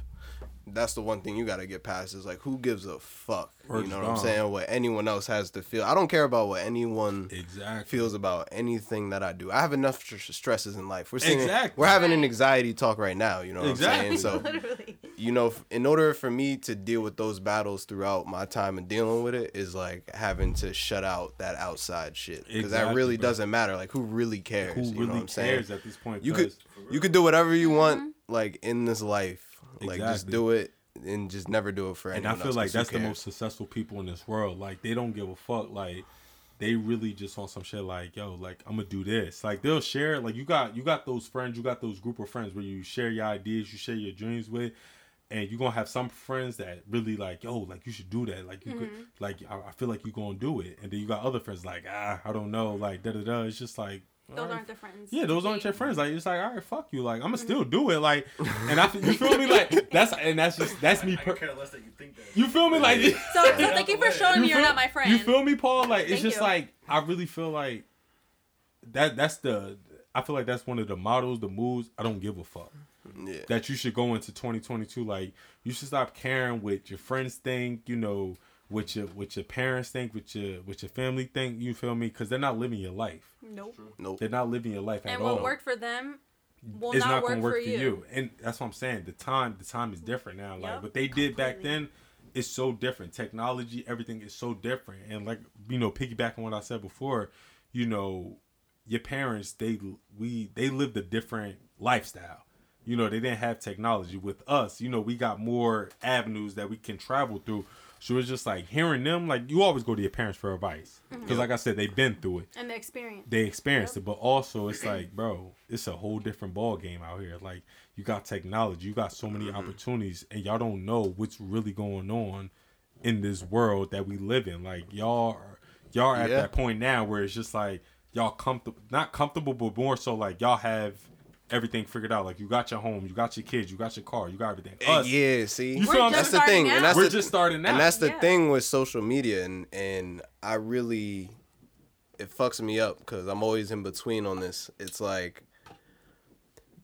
That's the one thing you got to get past is like, who gives a fuck? Word you know is what I'm saying? What anyone else has to feel. I don't care about what anyone exactly. feels about anything that I do. I have enough str- stresses in life. We're sitting, Exactly. we're having an anxiety talk right now. You know what Exactly. I'm saying? So Literally. you know, in order for me to deal with those battles throughout my time and dealing with it is like having to shut out that outside shit because that really bro. doesn't matter. Like, who really cares? Who you know really what I'm saying? cares at this point? You could 'Cause you could do whatever you want, Mm-hmm. like in this life. Like, just do it and just never do it for and I feel else, like 'cause that's the most successful people in this world. Like they don't give a fuck. Like they really just on some shit. Like yo, like I'm gonna do this. Like they'll share. Like you got you got those friends. You got those group of friends where you share your ideas. You share your dreams with. And you're gonna have some friends that really like, yo, like you should do that. Like you could, like I, I feel like you're gonna do it. And then you got other friends like, ah, I don't know, like da da da. It's just like, Those alright, aren't the friends. yeah, those aren't your friends. Like it's like, all right, fuck you. Like I'm gonna Mm-hmm. still do it. Like, and I, you feel me? Like *laughs* that's and that's just that's me. I Per- could care less that you think that. you feel me? Like, So, so thank you for showing me you're feel- not my friend. You feel me, Paul? Like it's Thank just you. like I really feel like that. That's the. I feel like that's one of the models, the moves. I don't give a fuck Yeah. that you should go into 2022. Like you should stop caring what your friends think. You know, what your what your parents think, what your what your family think. You feel me? Because they're not living your life. Nope. Nope. They're not living your life at And all. what worked for them will it's not, not, work, gonna work for, you. And that's what I'm saying. The time, the time is different now. Like Yep, what they did back then is so different. Technology, everything is so different. And like you know, piggybacking on what I said before, you know, your parents they we they lived a different lifestyle. You know, they didn't have technology. With us, you know, we got more avenues that we can travel through. So it's just like hearing them. Like you always go to your parents for advice mm-hmm. because, like I said, they've been through it And the experience. they experienced it, but also it's like, bro, it's a whole different ball game out here. Like you got technology, you got so many mm-hmm. opportunities, and y'all don't know what's really going on in this world that we live in. Like y'all, are, y'all are at that point now where it's just like y'all comfortable, not comfortable, but more so like y'all have everything figured out. Like you got your home, you got your kids, you got your car, you got everything. Eh, Us, yeah, see, You feel that's the thing, We're and that's we're the, just starting out. and that's the Yeah. thing with social media, and and I really, it fucks me up because I'm always in between on this. It's like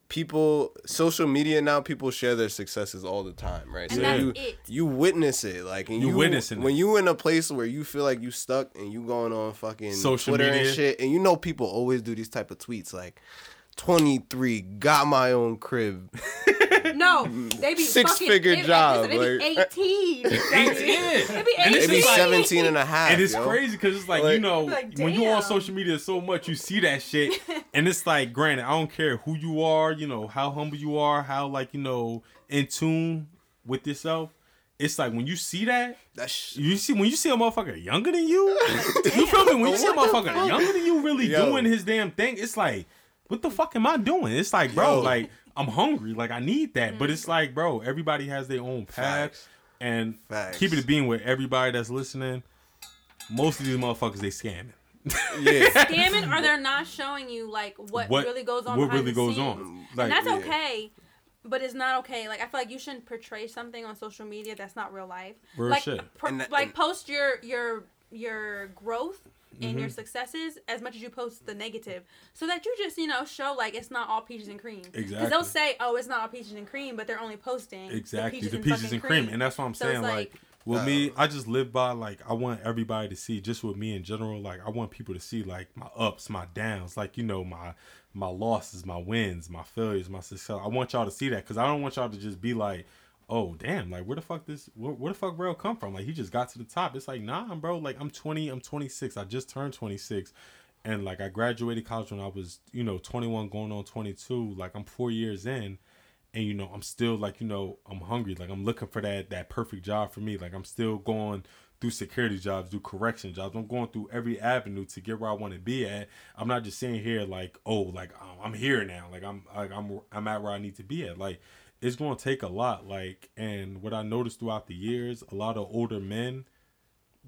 people, social media now, people share their successes all the time, right? And Yeah. that's you it. you witness it, like, and You you, witnessing when it. you in a place where you feel like you stuck and you going on fucking Social Twitter media. and shit, and you know people always do these type of tweets like. 23 got my own crib *laughs* No, they be Six-figure fucking, they- job, They be like- 18. *laughs* yeah. They be And it's maybe 18. like- 17 and a half And it's yo. crazy because it's like, you know Like, when you're on damn. social media so much, you see that shit, *laughs* and it's like, granted, I don't care who you are, you know how humble you are, how like you know in tune with yourself. it's like when you see that, That's you see when you see a motherfucker younger than you, you feel me? When you see a motherfucker younger than you really Yo. doing his damn thing, it's like, what the fuck am I doing? It's like, bro, Yo. like I'm hungry, like I need that, but it's mm. like, bro, everybody has their own path, Facts. and Facts. keep it being with everybody that's listening. Most of these motherfuckers they scamming. yeah. *laughs* Scamming or they're not showing you like what, What- really goes on. what behind really the goes scenes. on. Like, and that's yeah. okay. But it's not okay. Like I feel like you shouldn't portray something on social media that's not real life. Real like, shit. pro- And that- like post your your your growth and Mm-hmm. your successes as much as you post the negative, so that you just you know show like it's not all peaches and cream. Because Exactly. they'll say, oh, it's not all peaches and cream, but they're only posting Exactly, the the peaches, peaches, and, and fucking cream. and that's what I'm So saying. Like, like- with Uh, me, I just live by like I want everybody to see, just with me in general. Like, I want people to see like my ups, my downs, like you know my my losses, my wins, my failures, my success. I want y'all to see that because I don't want y'all to just be like, oh damn, like where the fuck this, where, where the fuck Rail come from? Like he just got to the top. It's like nah, bro. Like I'm 20, I'm 26. I just turned 26. And like I graduated college when I was, you know, 21 going on 22. Like I'm 4 years in and you know i'm still like you know i'm hungry like i'm looking for that that perfect job for me like i'm still going through security jobs do correction jobs i'm going through every avenue to get where i want to be at i'm not just sitting here like oh like i'm here now like i'm like i'm i'm at where i need to be at like it's going to take a lot like and what i noticed throughout the years a lot of older men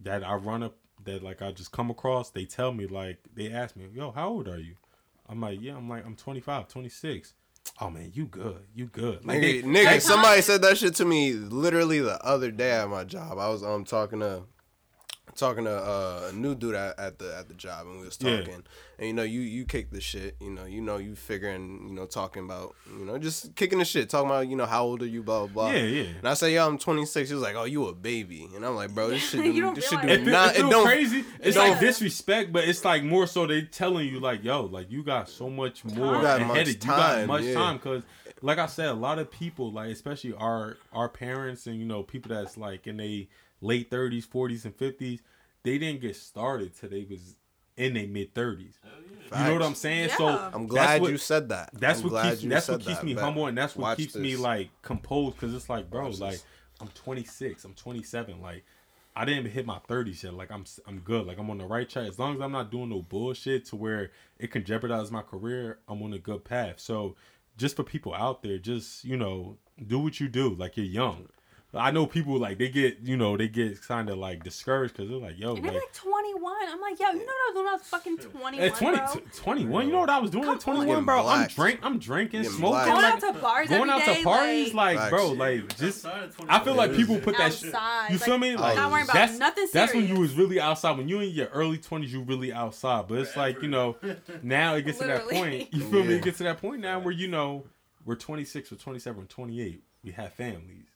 that i run up that like i just come across they tell me like they ask me yo how old are you? I'm like yeah i'm like i'm 25 26 oh man you good you good. Like Nigga, nigga, somebody said that shit to me literally the other day at my job. I was um talking to talking to uh, a new dude at, at the at the job, and we was Yeah. talking. And you know, you you kick the shit. You know, you know, you figuring. You know, talking about you know just kicking the shit, talking about you know how old are you, blah blah blah. Yeah, yeah. And I say, yo, I'm 26. He was like, oh, you a baby, and I'm like, bro, this *laughs* shit, You do, don't this shit do realize It, feel- not. it It feel don't. crazy. It's don't- like disrespect, but it's like more so they telling you like, yo, like you got so much more You got ahead much of you. You got much yeah. time because, like I said, a lot of people, like especially our our parents and you know people that's like in their late thirties, forties, and fifties, they didn't get started till they was in their mid thirties. You know what I'm saying? So I'm glad what- you said that. That's I'm what glad keeps you that's what keeps that. me humble, and that's what Watch keeps me like composed. Because it's like, bro, Watch like this. I'm 26, I'm 27, like I didn't even hit my 30s yet. Like I'm I'm good. Like I'm on the right track. As long as I'm not doing no bullshit to where it can jeopardize my career, I'm on a good path. So just for people out there, just you know, do what you do. Like you're young. I know people like they get you know they get kind of like discouraged because they're like, yo, And they're like like 21. I'm like, yo, you know what I was doing I was fucking 21, at 20, bro? t- 21, you know what I was doing Come at 21, on. bro? I'm Blacked. drink, I'm drinking, Getting smoking, blacked. Going like, out to bars going every out to parties, like, Facts. bro, like just. I feel like people put that shit. outside. You feel like, me? not Like worrying about that's nothing that's when you was really outside. When you in your early twenties, you really outside. But it's like you know, now it gets to that point. You feel me? It gets to that point now where you know we're 26 or 27 or 28. We have families.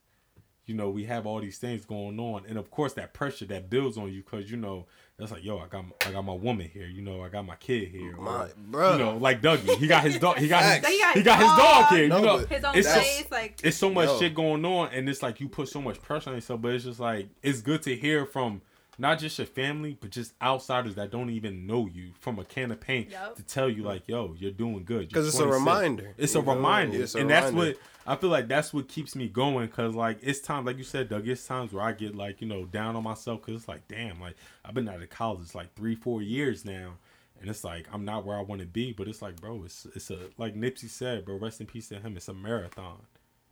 You know, we have all these things going on, and of course that pressure that builds on you because you know that's like, yo, I got I got my woman here. You know, I got my kid here. or, My- bruh. You know, like Dougie, he got his dog. He got his, He got he his got his dog. dog here. No, you know, His own it's so- like it's so much Yo. shit going on and it's like you put so much pressure on yourself but it's just like it's good to hear from not just your family but just outsiders that don't even know you from a can of paint Yup. to tell you like yo you're doing good You're 'Cause it's a reminder, it's a reminder It's a and that's what i feel like that's what keeps me going because like it's time like you said doug it's times where i get like you know down on myself because it's like damn like i've been out of college like three four years now and it's like I'm not where I want to be, but it's like, bro, it's it's a like Nipsey said, bro. Rest in peace to him. It's a marathon.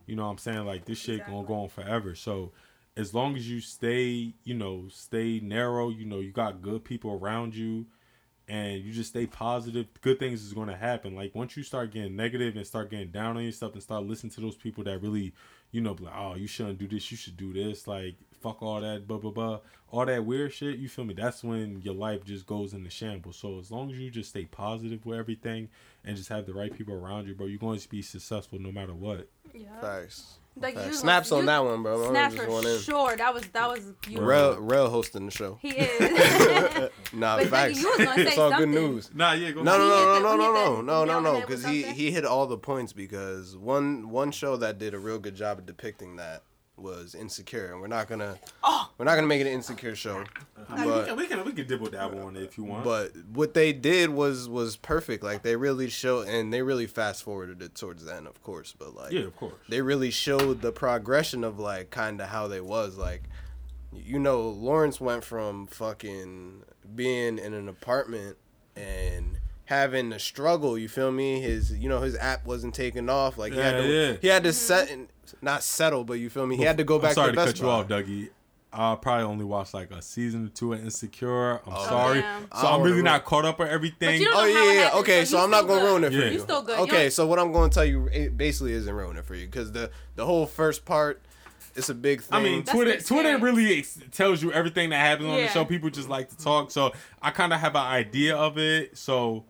You know what I'm saying? Like this shit gonna go on forever. So as long as you stay, you know, stay narrow, you know, you got good people around you and you just stay positive, good things is gonna happen. Like once you start getting negative and start getting down on yourself and start listening to those people that really, you know, be like, oh, you shouldn't do this, you should do this, like fuck all that, blah blah blah, all that weird shit. You feel me? That's when your life just goes into shambles. So as long as you just stay positive with everything and just have the right people around you, bro, you're going to be successful no matter what. yeah. Facts. Like, you- Snaps you- on that one, bro. Snaps for going in. sure. That was that was beautiful. Rel, Rel hosting the show. He is. *laughs* Nah, But facts. Dougie, you was gonna say it's all something. good news. Nah, yeah, go No, no, no, no, no, no, no, no, no, nail on the no, because he he hit all the points because one one show that did a real good job of depicting that was Insecure, and we're not gonna Oh. we're not gonna make it an Insecure show. I mean, we But can we can we can dibble dabble on it if you want. but what they did was was perfect. Like they really showed, and they really fast forwarded it towards the end, of course. But like yeah, of course. they really showed the progression of like kind of how they was like you know lawrence went from fucking being in an apartment and having to struggle you feel me his you know his app wasn't taking off like he had Yeah, to yeah. he had to mm-hmm. set and not settle but you feel me he had to go back I'm sorry to to, Best cut you off, Dougie. I probably only watched like a season or two of Insecure. I'm Oh, sorry, damn. so I I'm really not caught up on everything. you don't Oh how yeah, yeah. Okay, so so I'm not gonna good. ruin it for Yeah. you. You still good. Okay, don't- so what I'm going to tell you it basically isn't ruin it for you because the the whole first part, it's a big thing. I mean, That's Twitter Twitter really ex- tells you everything that happens on the show. People just like to talk, so I kind of have an idea of it. So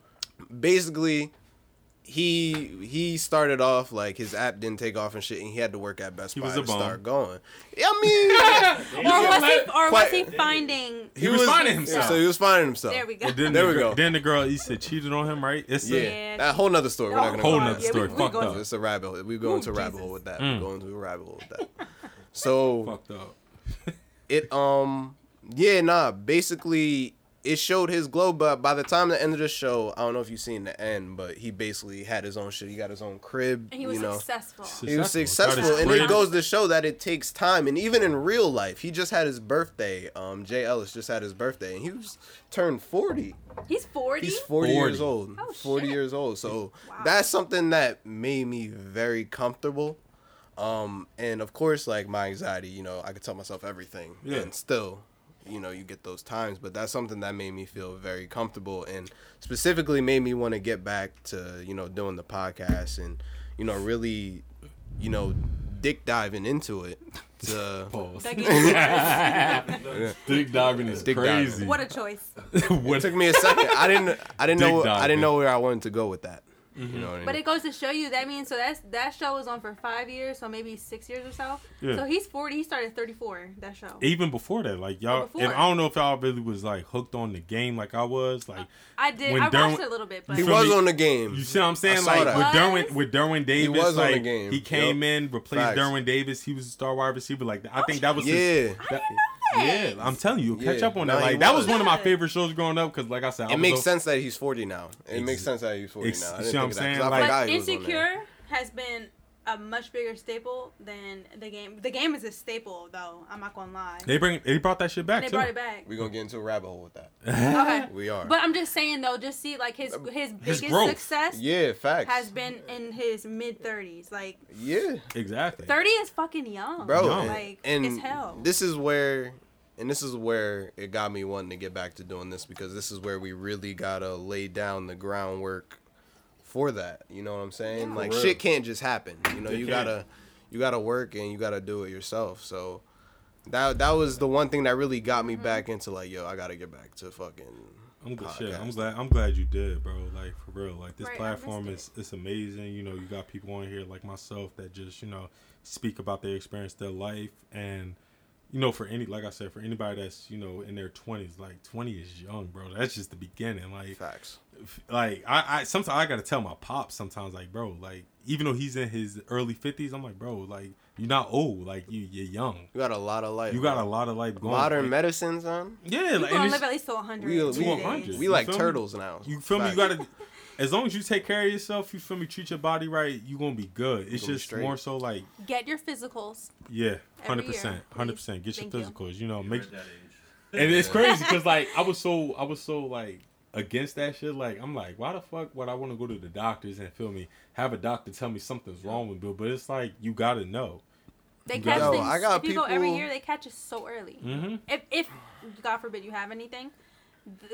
basically he he started off like his app didn't take off and shit, and he had to work at Best He Buy was a to bum. start going. I mean, *laughs* Or was *laughs* he? Or was he finding? He was finding himself. So he was finding himself. There we go. and then There the, we gir- go. Then the girl Issa cheated on him, right? Issa. Yeah, Yeah. that whole nother story. We're not gonna Whole go nother into. Yeah, we- we Fucked going- up. It's a rabbit hole. We go into a rabbit hole with that. Mm. We go into a rabbit hole with that. So Fucked up. it um yeah nah basically it showed his glow but by the time the end of the show i don't know if you've seen the end but he basically had his own shit he got his own crib And he was you know successful. he was Successful. successful and it goes to show that it takes time and even in real life he just had his birthday um jay ellis just had his birthday and he was turned 40 He's forty. he's 40, years old Oh, 40 shit. years old so Wow. that's something that made me very comfortable um and of course like my anxiety you know i could tell myself everything Yeah. and still you know you get those times but that's something that made me feel very comfortable and specifically made me want to get back to you know doing the podcast and you know really you know dick diving into it to Pause. *laughs* *laughs* Dick diving is Dick crazy. what a choice. *laughs* What- it took me a second i didn't i didn't know Dick i didn't know where i wanted to go with that you mm-hmm. know what I mean? But it goes to show you that means so that's that show was on for five years, so maybe six years or so. Yeah. So he's forty. He started thirty four. That show. even before that, like y'all, before. and I don't know if y'all really was like hooked on the game like I was. Like I did. when I Derwin- watched it a little bit, but he was me? on the game you see what I'm saying? I saw Like that. with Was? Derwin, with Derwin Davis, was on the game. he came Yup. in, replaced Facts. Derwin Davis. He was a star wide receiver. Like I think that was yeah his, I didn't know that. Yeah. I'm telling you, catch Yeah. up on No, that. he Like that was was. one of my favorite shows growing up because, like I said, I It was makes a- sense that he's 40 now. It Ex- makes sense that he's 40 ex- now. I you didn't see what think I'm of that, saying? 'cause I Like- forgot But he was on there. Insecure has been a much bigger staple than the game. The game is a staple, though. I'm not gonna lie. They bring they brought that shit back they too. brought it back. We're going to get into a rabbit hole with that. Okay. *laughs* We are. But I'm just saying though, just see like his um, his biggest growth. success yeah, facts. has been in his mid 30s. Like yeah, exactly. 30 is fucking young, bro. Young. And, Like and it's hell. this is where, and this is where it got me wanting to get back to doing this because this is where we really gotta lay down the groundwork for that. You know what I'm saying? Yeah. Like shit can't just happen. You know, It you can't. gotta, you gotta work and you gotta do it yourself. So. That, that was the one thing that really got Mm-hmm. me back into like yo I gotta get back to fucking I'm good shit. I'm glad. I'm glad you did, bro. Like for real. Like this Right, platform missed is it's amazing. You know, you got people on here like myself that just you know speak about their experience, their life, and you know, for any like I said, for anybody that's you know in their twenties, like twenty is young, bro. That's just the beginning. Like, facts f- like I, I sometimes I gotta tell my pops sometimes, like, bro, like even though he's in his early fifties, I'm like, bro, like you're not old, like you you're young. you got a lot of life You got a lot of life going. modern like, medicine son yeah, you like, gonna and live it's- at least to 100. We- these we- 100. we like feel me? turtles now You feel me? You gotta, as long as you take care of yourself, you feel me. Treat your body right, you gonna be good. It's just straight. more so like, Get your physicals. yeah, hundred percent, hundred percent. Get Thank your physicals. You know, You're make. at that age. And it's crazy because like *laughs* I was so I was so like against that shit. Like I'm like, why the fuck would I want to go to the doctors and feel me have a doctor tell me something's wrong with me? But it's like you gotta know. They Yo, catch things. I got if you go every year, they catch it so early. Mm-hmm. If, if God forbid you have anything, th-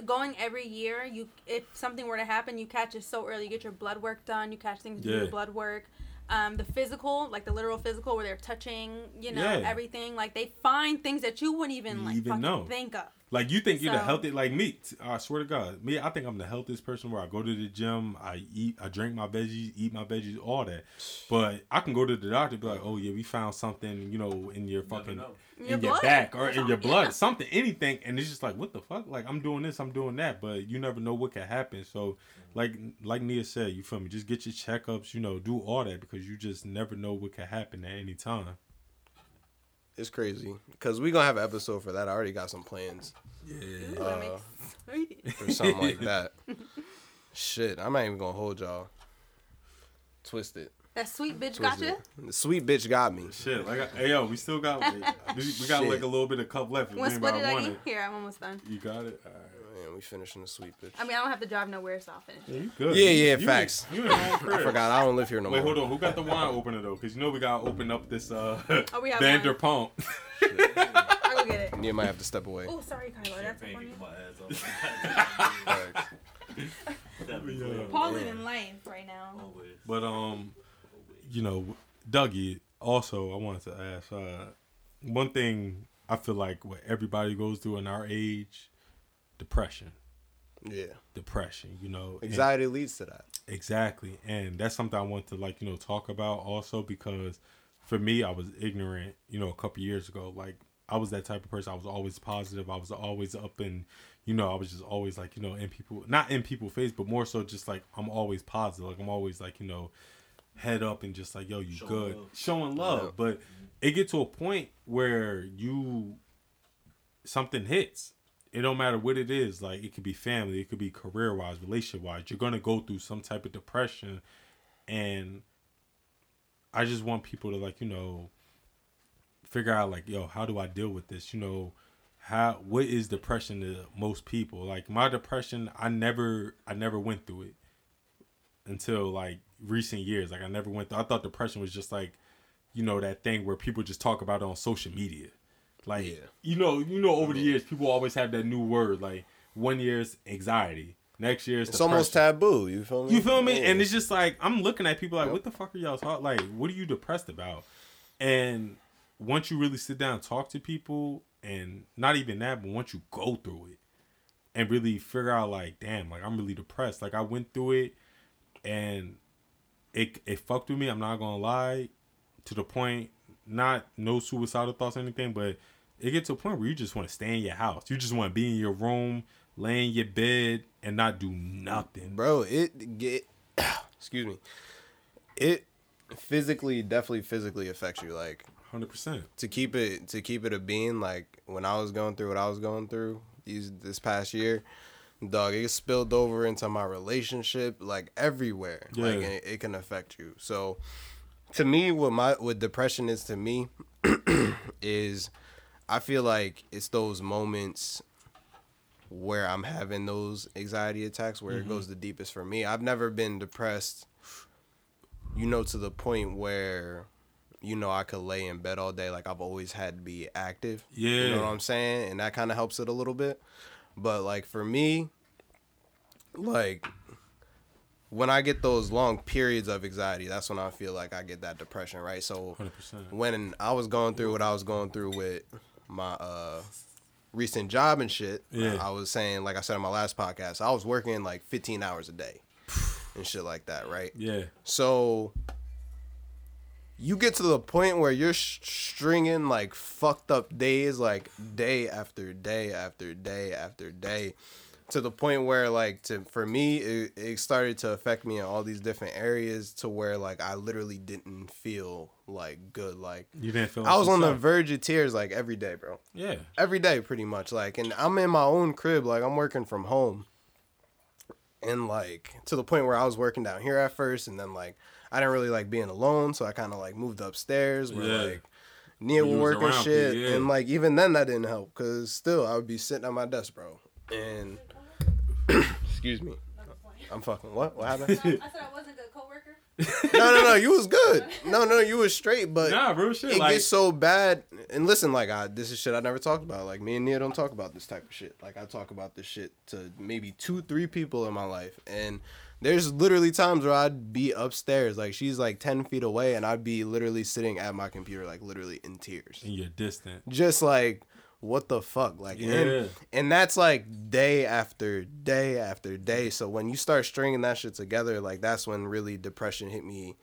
going every year, you if something were to happen, you catch it so early. You get your blood work done. You catch things, do Yeah. your blood work. Um, the physical, like the literal physical, where they're touching, you know, Yeah. everything. Like they find things that you wouldn't even like Even fucking know. think of. Like you think you're the healthy like me. I swear to God, me. I think I'm the healthiest person. Where I go to the gym, I eat, I drink my veggies, eat my veggies, all that. But I can go to the doctor, and be like, oh yeah, we found something, you know, in your fucking in Your your, back or in your blood, Yeah. something, anything, and it's just like, what the fuck? Like I'm doing this, I'm doing that, but you never know what can happen. So, like, like Nia said, you feel me? Just get your checkups, you know, do all that because you just never know what can happen at any time. It's crazy because we gonna have an episode for that. I already got some plans Yeah. Ooh, Uh, I'm excited. *laughs* for something like *laughs* that. Shit, I'm not even gonna hold y'all. Twist it. That sweet bitch Twist gotcha. it. The sweet bitch got me. Shit, like, hey yo, we still got, we, we got Shit. like a little bit of cup left. If Want to split it anybody want again? it, Here, I'm almost done. you got it. All right. Man, we finishing the sweet bitch. I mean, I don't have to drive nowhere, so I'll finish. Yeah, you good. Yeah, yeah, you facts. In, you in your own I forgot I don't live here no Wait, more. Wait, hold on. Who got the wine opener though? Because you know we gotta open up this uh Oh, we have Vanderpump. *laughs* I'll go get it. You might have to step away. Oh, sorry, Kylo. That's funny. get my ass off. Facts. *laughs* That'd be Yeah. great. In life right now. Always. But um, you know, Dougie. Also, I wanted to ask uh, one thing. I feel like what everybody goes through in our age, depression. Yeah. Depression. You know, and- Anxiety leads to that. Exactly. And that's something I want to like, you know, talk about also because for me I was ignorant, you know, a couple years ago. Like I was that type of person. I was always positive. I was always up and you know, I was just always like, you know, in people not in people's face, but more so just like I'm always positive. Like I'm always like, you know, head up and just like, yo, you Showing good. love. Showing love. Yeah. But it get to a point where you something hits. It don't matter what it is. Like it could be family, it could be career wise, relationship wise. You're gonna go through some type of depression, and I just want people to like you know figure out like yo how do I deal with this? You know how what is depression to most people? Like my depression, I never I never went through it until like recent years. Like I never went through. I thought depression was just like you know that thing where people just talk about it on social media. Like Yeah. you know, you know, over the years, people always have that new word. Like one year's anxiety, next year's It's almost taboo. You feel me? You feel me? Yeah. And it's just like I'm looking at people like, what the fuck are y'all talking? Like, what are you depressed about? And once you really sit down and talk to people, and not even that, but once you go through it and really figure out, like, damn, like I'm really depressed. Like I went through it, and it it fucked with me. I'm not gonna lie, to the point, not no suicidal thoughts or anything, but it gets to a point where you just want to stay in your house. You just want to be in your room, lay in your bed, and not do nothing. bro it get *coughs* excuse me it physically definitely physically affects you like Hundred percent. to keep it to keep it a being like when i was going through what i was going through these this past year dog it spilled over into my relationship like everywhere like Yeah. it, it can affect you so to me what my what depression is to me *coughs* is i feel like it's those moments where i'm having those anxiety attacks where it mm-hmm. goes the deepest for me i've never been depressed you know to the point where you know I could lay in bed all day like I've always had to be active. Yeah. You know what I'm saying? And that kind of helps it a little bit. But like for me like when I get those long periods of anxiety, that's when I feel like I get that depression, right? So Hundred percent. when I was going through what I was going through with my uh recent job and shit, Yeah. I was saying like I said on my last podcast, I was working like 15 hours a day and shit like that, right? Yeah. So you get to the point where you're stringing like fucked up days, like day after day after day after day, to the point where like to for me it, it started to affect me in all these different areas to where like I literally didn't feel like good. Like You didn't feel. I was on the verge of tears like every day, bro Yeah. every day pretty much like and i'm in my own crib like i'm working from home and like to the point where i was working down here at first and then like i didn't really like being alone so i kind of like moved upstairs where Yeah. like Nia would work and shit yeah. and like even then that didn't help because still i would be sitting at my desk bro and *coughs* excuse me i'm fucking what what happened I said I *laughs* wasn't a good coworker. no no no you was good no no you was straight but Nah, real shit. it like, gets so bad. And listen, like I, this is shit I never talked about. Like me and Nia don't talk about this type of shit. Like I talk about this shit to maybe two, three people in my life, and there's literally times where I'd be upstairs, like she's like ten feet away, and I'd be literally sitting at my computer, like literally in tears, and you're distant. just like what the fuck, like Yeah. and, and that's like day after day after day. So when you start stringing that shit together, like that's when really depression hit me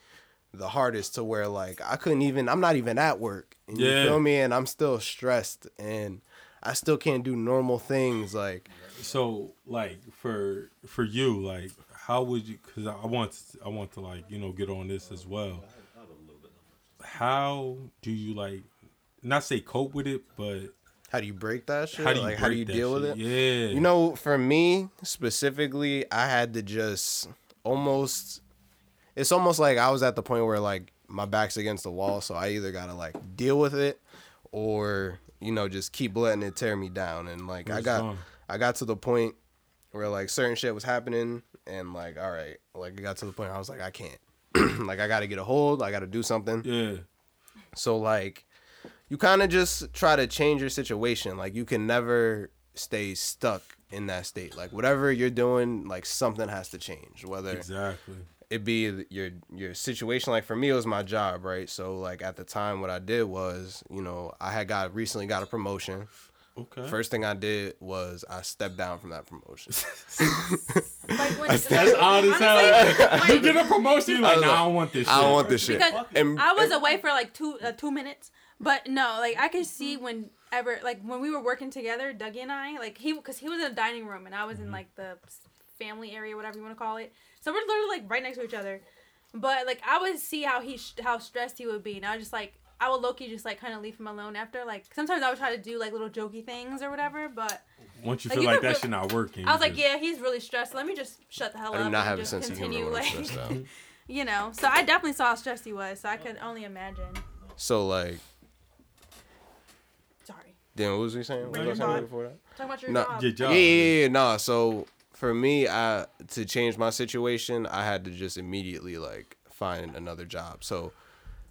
the hardest to where like I couldn't even I'm not even at work. And Yeah. You feel me? And I'm still stressed and I still can't do normal things like So, like for for you, like how would you? Because I want to, I want to like you know get on this as well. How do you like not say cope with it, but How do you break that shit? how do you like how do you deal with it? Yeah, You know, for me specifically, I had to just almost. It's almost like I was at the point where like my back's against the wall, so I either gotta like deal with it, or you know just keep letting it tear me down. And like I got? I got to the point where like certain shit was happening, and like all right, like it got to the point where I was like I can't, *clears throat* like I gotta get a hold, I gotta do something. yeah, So like you kind of just try to change your situation. Like you can never stay stuck in that state. Like whatever you're doing, like something has to change. Whether exactly. it be your your situation like for me it was my job, right? So like at the time what I did was, you know, I had got recently got a promotion. Okay. First thing I did was I stepped down from that promotion. *laughs* Like when, That's odd as hell. *laughs* You get a promotion, you're like, I nah, like, I don't want this. I don't want this shit. Because And I was away for like two uh, two minutes, but no, like I could see mm-hmm. whenever like when we were working together, Dougie and I, like he because he was in the dining room and I was in mm-hmm. like the family area, whatever you want to call it. So we're literally like right next to each other, but like I would see how he sh- how stressed he would be, and I was just like. I would Loki just like kind of leave him alone after like sometimes I would try to do like little jokey things or whatever, but Once you Like, feel you like could that re- shit not working, I was you like, just- yeah, he's really stressed. Let me just shut the hell I up do not have a just sense of humor continue when I'm like stressed out. *laughs* you know. So I definitely saw how stressed he was, so I could only imagine. So like, Sorry. Then what was he saying? What was I saying before that? Talk about your No, job. Your job. Yeah, yeah, yeah. Nah, so for me, I to change my situation, I had to just immediately like find another job. So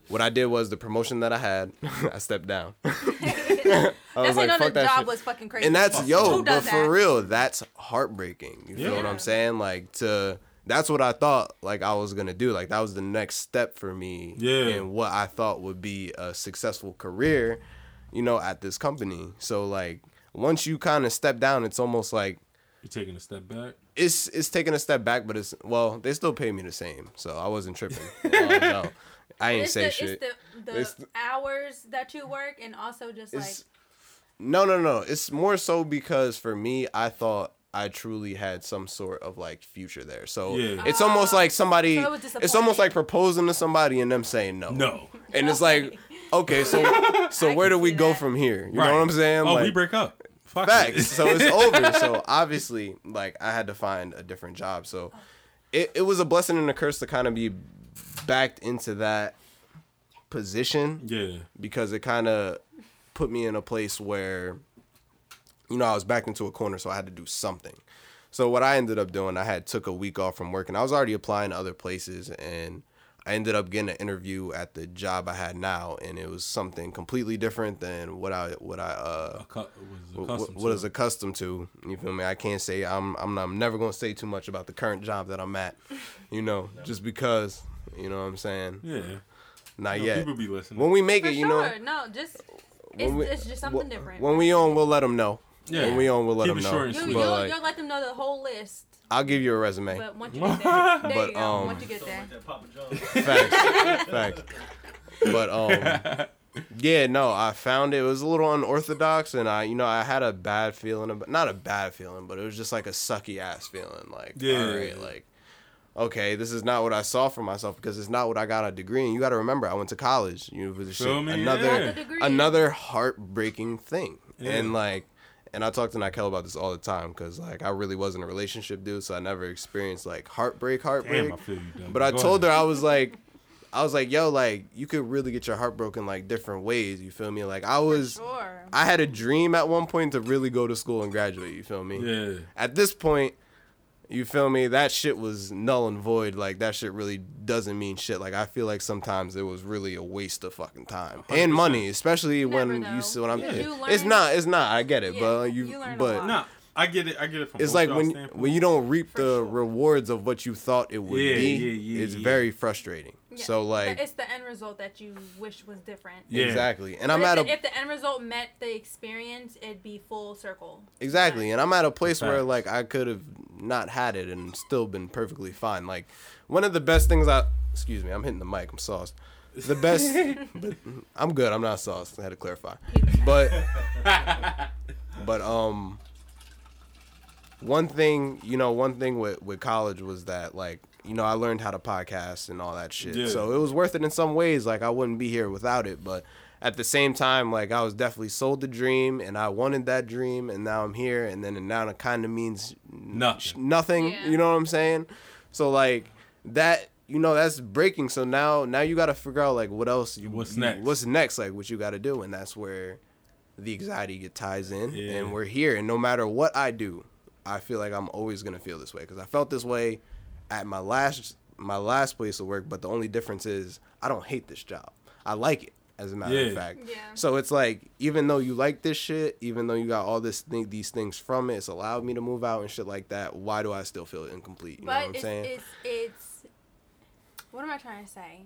what I did was the promotion that I had, I stepped down. *laughs* I was like, like, fuck the that job shit. was fucking crazy. And that's Who yo, but for that? real, that's heartbreaking. You feel what I'm saying? Like to that's what I thought like I was gonna do. Like that was the next step for me Yeah. and what I thought would be a successful career, you know, at this company. So like once you kind of step down, it's almost like You're taking a step back. it's it's taking a step back, but it's well, they still pay me the same, so I wasn't tripping. *laughs* Oh, no. I ain't It's say the, shit. It's the, the It's the- hours that you work, and also just like It's no, no, no. It's more so because for me, I thought I truly had some sort of like future there. So Yeah. it's almost ah. like somebody. So it was it's almost like proposing to somebody and them saying no. No. And it's like, okay, so *laughs* so where do we see go that. from here? You right. know what I'm saying? Oh, like, we break up. Fuck facts. it. so it's *laughs* over. So obviously, like I had to find a different job. So it, it was a blessing and a curse to kind of be backed into that position yeah. because it kind of put me in a place where you know I was backed into a corner, so I had to do something. So what I ended up doing, I had took a week off from work, and I was already applying to other places, and I ended up getting an interview at the job I had now, and it was something completely different than what I what I uh Accu- was what, accustomed what to. is accustomed to. You feel me? I can't say I'm I'm not, I'm never gonna say too much about the current job that I'm at, you know, *laughs* just because you know what I'm saying. Yeah. Not No, yet. People be listening. When we make for it, you sure. know, no, just it's, we- it's just something wh- different. When we on, we'll let them know. Yeah. When we on, we'll let Keep them know. short and you, sweet. you'll, like, you'll let them know the whole list, I'll give you a resume. but once you get there, *laughs* there But, you go. um, once you get there, Like that Papa John's. *laughs* Facts, facts. But um, *laughs* yeah, no, I found it. It was a little unorthodox, and I, you know, I had a bad feeling about not a bad feeling, but it was just like a sucky ass feeling. Like, Yeah. all right, like, okay, this is not what I saw for myself because it's not what I got a degree in. You got to remember, I went to college. You know, for the shit. Feel me? another Yeah. Got another heartbreaking thing, Yeah. and like. And I talk to Nikel about this all the time because, like, I really wasn't a relationship dude, so I never experienced like heartbreak, heartbreak. Damn, I feel you. Doug. But I Go told her. I was like, I was like, yo, like you could really get your heart broken like different ways. You feel me? Like I was, sure. I had a dream at one point to really go to school and graduate. You feel me? Yeah. At this point, you feel me? That shit was null and void. Like that shit really doesn't mean shit. Like I feel like sometimes it was really a waste of fucking time and 100%. money, especially when you see what I'm. Because you It's not. It's not. I get it, Yeah, but you. you but no, I get it. I get it from. it's like when standpoints. when you don't reap For the sure. rewards of what you thought it would Yeah, be. yeah, yeah, it's yeah. very frustrating. Yeah, So but like it's the end result that you wish was different. Yeah. exactly, and But I'm at the, a if the end result met the experience, it'd be full circle. exactly, and I'm at a place where Facts. like I could have not had it and still been perfectly fine. Like one of the best things I excuse me, I'm hitting the mic. I'm sauced. The best, *laughs* but I'm good. I'm not sauced. I had to clarify, *laughs* but *laughs* but um one thing you know one thing with with college was that like you know i learned how to podcast and all that shit Yeah. so it was worth it in some ways like i wouldn't be here without it but at the same time, like I was definitely sold the dream and I wanted that dream and now I'm here and then now it kind of means Nothing. nothing. Yeah. You know what I'm saying? So like that, you know, that's breaking. So now, now you got to figure out like what else. You, What's you- next? What's next? Like what you got to do, and that's where the anxiety get ties in. Yeah. And we're here, and no matter what I do, I feel like I'm always gonna feel this way because I felt this way at my last my last place of work. But the only difference is I don't hate this job. I like it. As a matter of fact, Yeah. so it's like even though you like this shit, even though you got all this thing, these things from it, it's allowed me to move out and shit like that. Why do I still feel incomplete? You know what I'm it's, saying? it's it's what am I trying to say?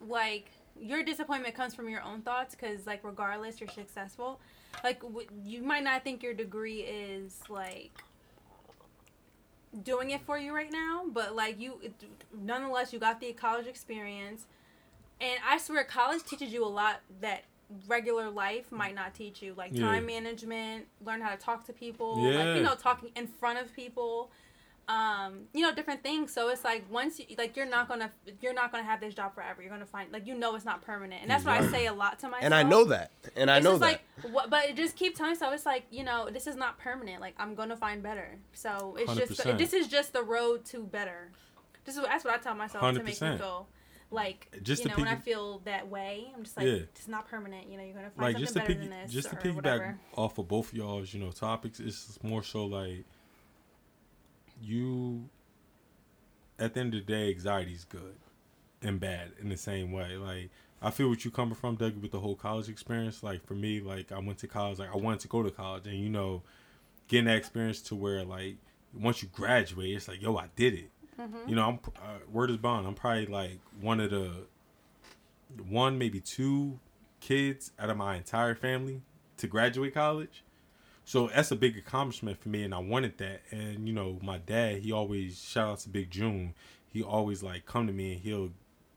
Like your disappointment comes from your own thoughts because like regardless you're successful. Like w- you might not think your degree is like doing it for you right now, but like you it- nonetheless you got the college experience. And I swear college teaches you a lot that regular life might not teach you like Yeah. time management learn how to talk to people Yeah. like you know talking in front of people um you know different things so it's like once you like you're not gonna you're not gonna have this job forever you're gonna find like you know it's not permanent and that's what i say a lot to myself and I know that, and I it's know just that. like what but just keep telling myself it's like you know this is not permanent like i'm gonna find better so it's just 100%. this is just the road to better this is that's what i tell myself to make me 100%. feel like Just you to know when i feel that way i'm just like Yeah. it's not permanent you know you're gonna find like something just better piggy, than this just to piggyback whatever. off of both of y'all's you know topics it's more so like you at the end of the day anxiety is good and bad in the same way. Like i feel what you're coming from doug with the whole college experience. Like for me like i went to college like i wanted to go to college. And you know getting that experience to where like once you graduate it's like yo i did it. Mm-hmm. you know i'm uh, word is bond. I'm probably like one of the one maybe two kids out of my entire family to graduate college. So that's a big accomplishment for me, and I wanted that. And you know, my dad, he always shout out to Big June. He always like come to me and he'll,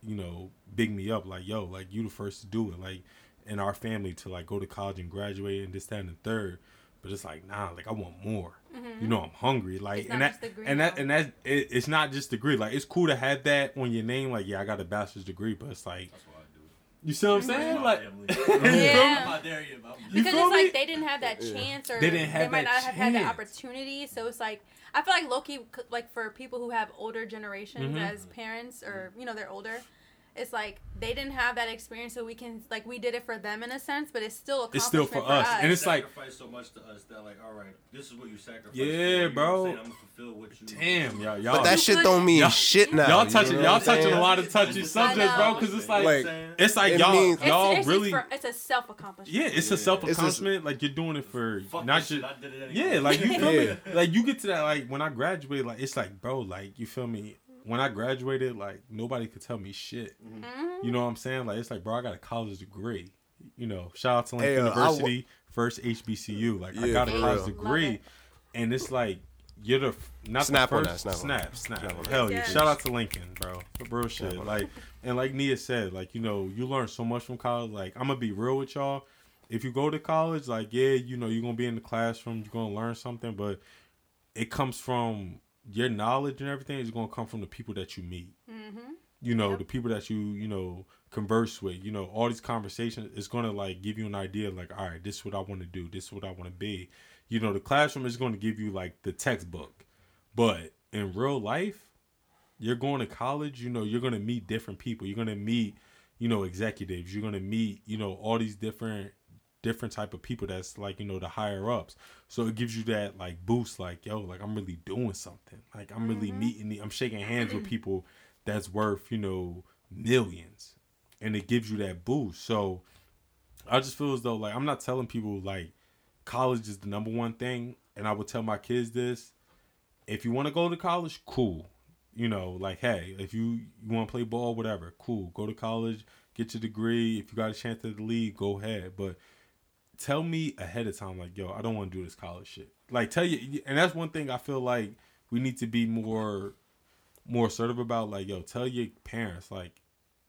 you know, big me up like, yo, like you the first to do it, like in our family to like go to college and graduate and this, that, and the third. But it's like, nah, like I want more. Mm-hmm. You know, I'm hungry. Like, It's and that, just degree and that, now. and that, it, it's not just degree. Like, it's cool to have that on your name. Like, yeah, I got a bachelor's degree, but it's like, That's what I do. You see what I'm Mm-hmm. saying? Like. *laughs* Yeah. I'm not there yet. but I'm You because it's like they didn't have that chance or They didn't have might that not have had that chance. opportunity so it's like i feel like loki like for people who have older generations Mhm. as parents or you know they're older it's like they didn't have that experience so we can like we did it for them in a sense but it's still It's still accomplishment for us, and it's like- sacrifice so much to us that like, all right, this is what you sacrifice. Yeah, for, you know what bro. I'm, saying? I'm gonna fulfill what you. damn, y'all, y'all. but that shit don't mean Y'all- shit now. y'all you touching, know y'all touching saying? a lot of touchy subjects, bro. Because it's like, Like, it's like it y'all, means- y'all it's, really, for, it's a self accomplishment yeah, it's a self accomplishment. Like you're doing it for Fuck not just, I did it anyway. yeah, like you feel *laughs* me? Like you get to that, like when I graduated, like it's like, bro, like you feel me? When I graduated, like nobody could tell me shit. Mhm. You know what I'm saying? Like it's like, bro, I got a college degree. You know, shout out to Lincoln Hey, uh, I w- University, first HBCU. Like I got a college real. degree, it. and it's like you're the not Snap the on first, that, snap snap, snap. Snap. Hell yeah! Yes. Shout out to Lincoln, bro. For real shit. Like and like Nia said, like you know, you learn so much from college. Like I'm gonna be real with y'all. If you go to college, like yeah, you know, you're gonna be in the classroom, you're gonna learn something, but it comes from your knowledge and everything is gonna come from the people that you meet Mhm. you know Yep. the people that you you know converse with you know all these conversations is going to like give you an idea like all right this is what i want to do this is what i want to be you know the classroom is going to give you like the textbook but in real life you're going to college you know you're going to meet different people you're going to meet you know executives you're going to meet you know all these different different type of people that's like you know the higher ups. So it gives you that like boost like yo like i'm really doing something. Like i'm really mm-hmm. meeting the, i'm shaking hands with *clears throat* people that's worth you know millions. And it gives you that boost. So i just feel as though like i'm not telling people like college is the number one thing. And i would tell my kids this. If you want to go to college cool. You know like hey if you, you want to play ball whatever cool. Go to college get your degree. If you got a chance at the league go ahead. But tell me ahead of time like yo i don't want to do this college shit. Like tell you and that's one thing i feel like we need to be more more assertive about like yo tell your parents like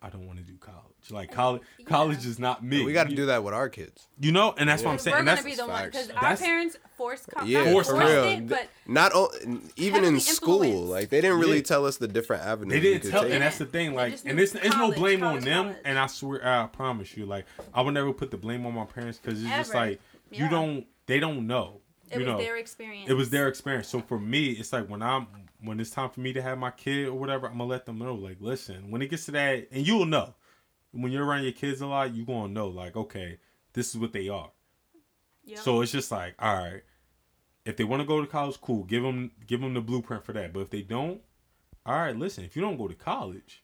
I don't want to do college. Like oh, college, college is not me. We got to do that with our kids. You know, and that's what I'm saying. We're And gonna be the one because our parents forced co- Yeah, not Forced forced real. it, but Not o- even in school, influenced. like they didn't really Yeah. tell us the different avenues. they didn't could tell, take. and that's the thing. Like, and knew it's it's no college, blame on them. college. And I swear, I promise you, like, I would never put the blame on my parents because it's just like you Yeah. don't, they don't know. it you was know, their experience. it was their experience. So for me, it's like when I'm when it's time for me to have my kid or whatever, I'm gonna let them know. Like, listen, when it gets to that, and you'll know when you're around your kids a lot, you gonna know. Like, okay, this is what they are. Yep. So it's just like, all right, if they want to go to college, cool. Give them give them the blueprint for that. But if they don't, all right, listen. If you don't go to college,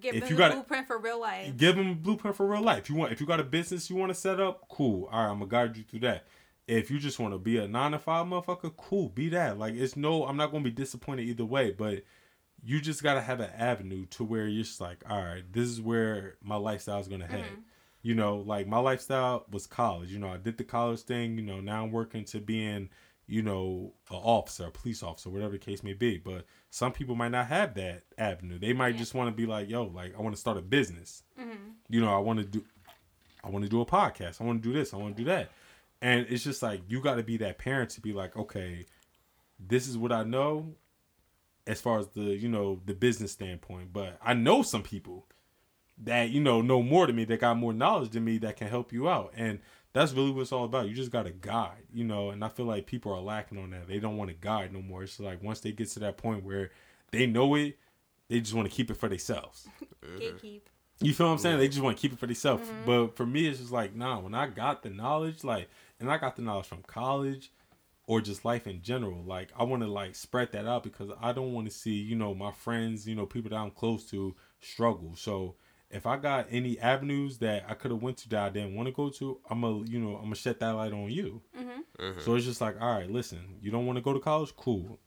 give if them you gotta- blueprint for real life. give them a blueprint for real life. If You want if you got a business you want to set up, cool. All right, I'm gonna guide you through that. If you just want to be a nine to five motherfucker, cool, be that. Like it's no, I'm not gonna be disappointed either way. But you just gotta have an avenue to where you're just like, all right, this is where my lifestyle is gonna head. You know, like my lifestyle was college. You know, I did the college thing. You know, now I'm working to being, you know, an officer, a police officer, whatever the case may be. But some people might not have that avenue. They might Yeah. just want to be like, yo, like I want to start a business Mm-hmm. you know, I want to do, I want to do a podcast. I want to do this. I want to do that. And it's just like you got to be that parent to be like, okay, this is what I know, as far as the you know the business standpoint. But I know some people that you know know more than me, that got more knowledge than me, that can help you out. And that's really what it's all about. You just got to guide, you know. And I feel like people are lacking on that. They don't want to guide no more. It's like once they get to that point where they know it, they just want to keep it for themselves. *laughs* Gatekeep. You feel what I'm saying? They just want to keep it for themselves. Mm-hmm. But for me, it's just like, nah, when I got the knowledge, like, and I got the knowledge from college or just life in general, like, I want to, like, spread that out because I don't want to see, you know, my friends, you know, people that I'm close to struggle. So if I got any avenues that I could have went to that I didn't want to go to, I'm going to, you know, I'm going to shed that light on you. Mm-hmm. Mm-hmm. So it's just like, all right, listen, you don't want to go to college? Cool.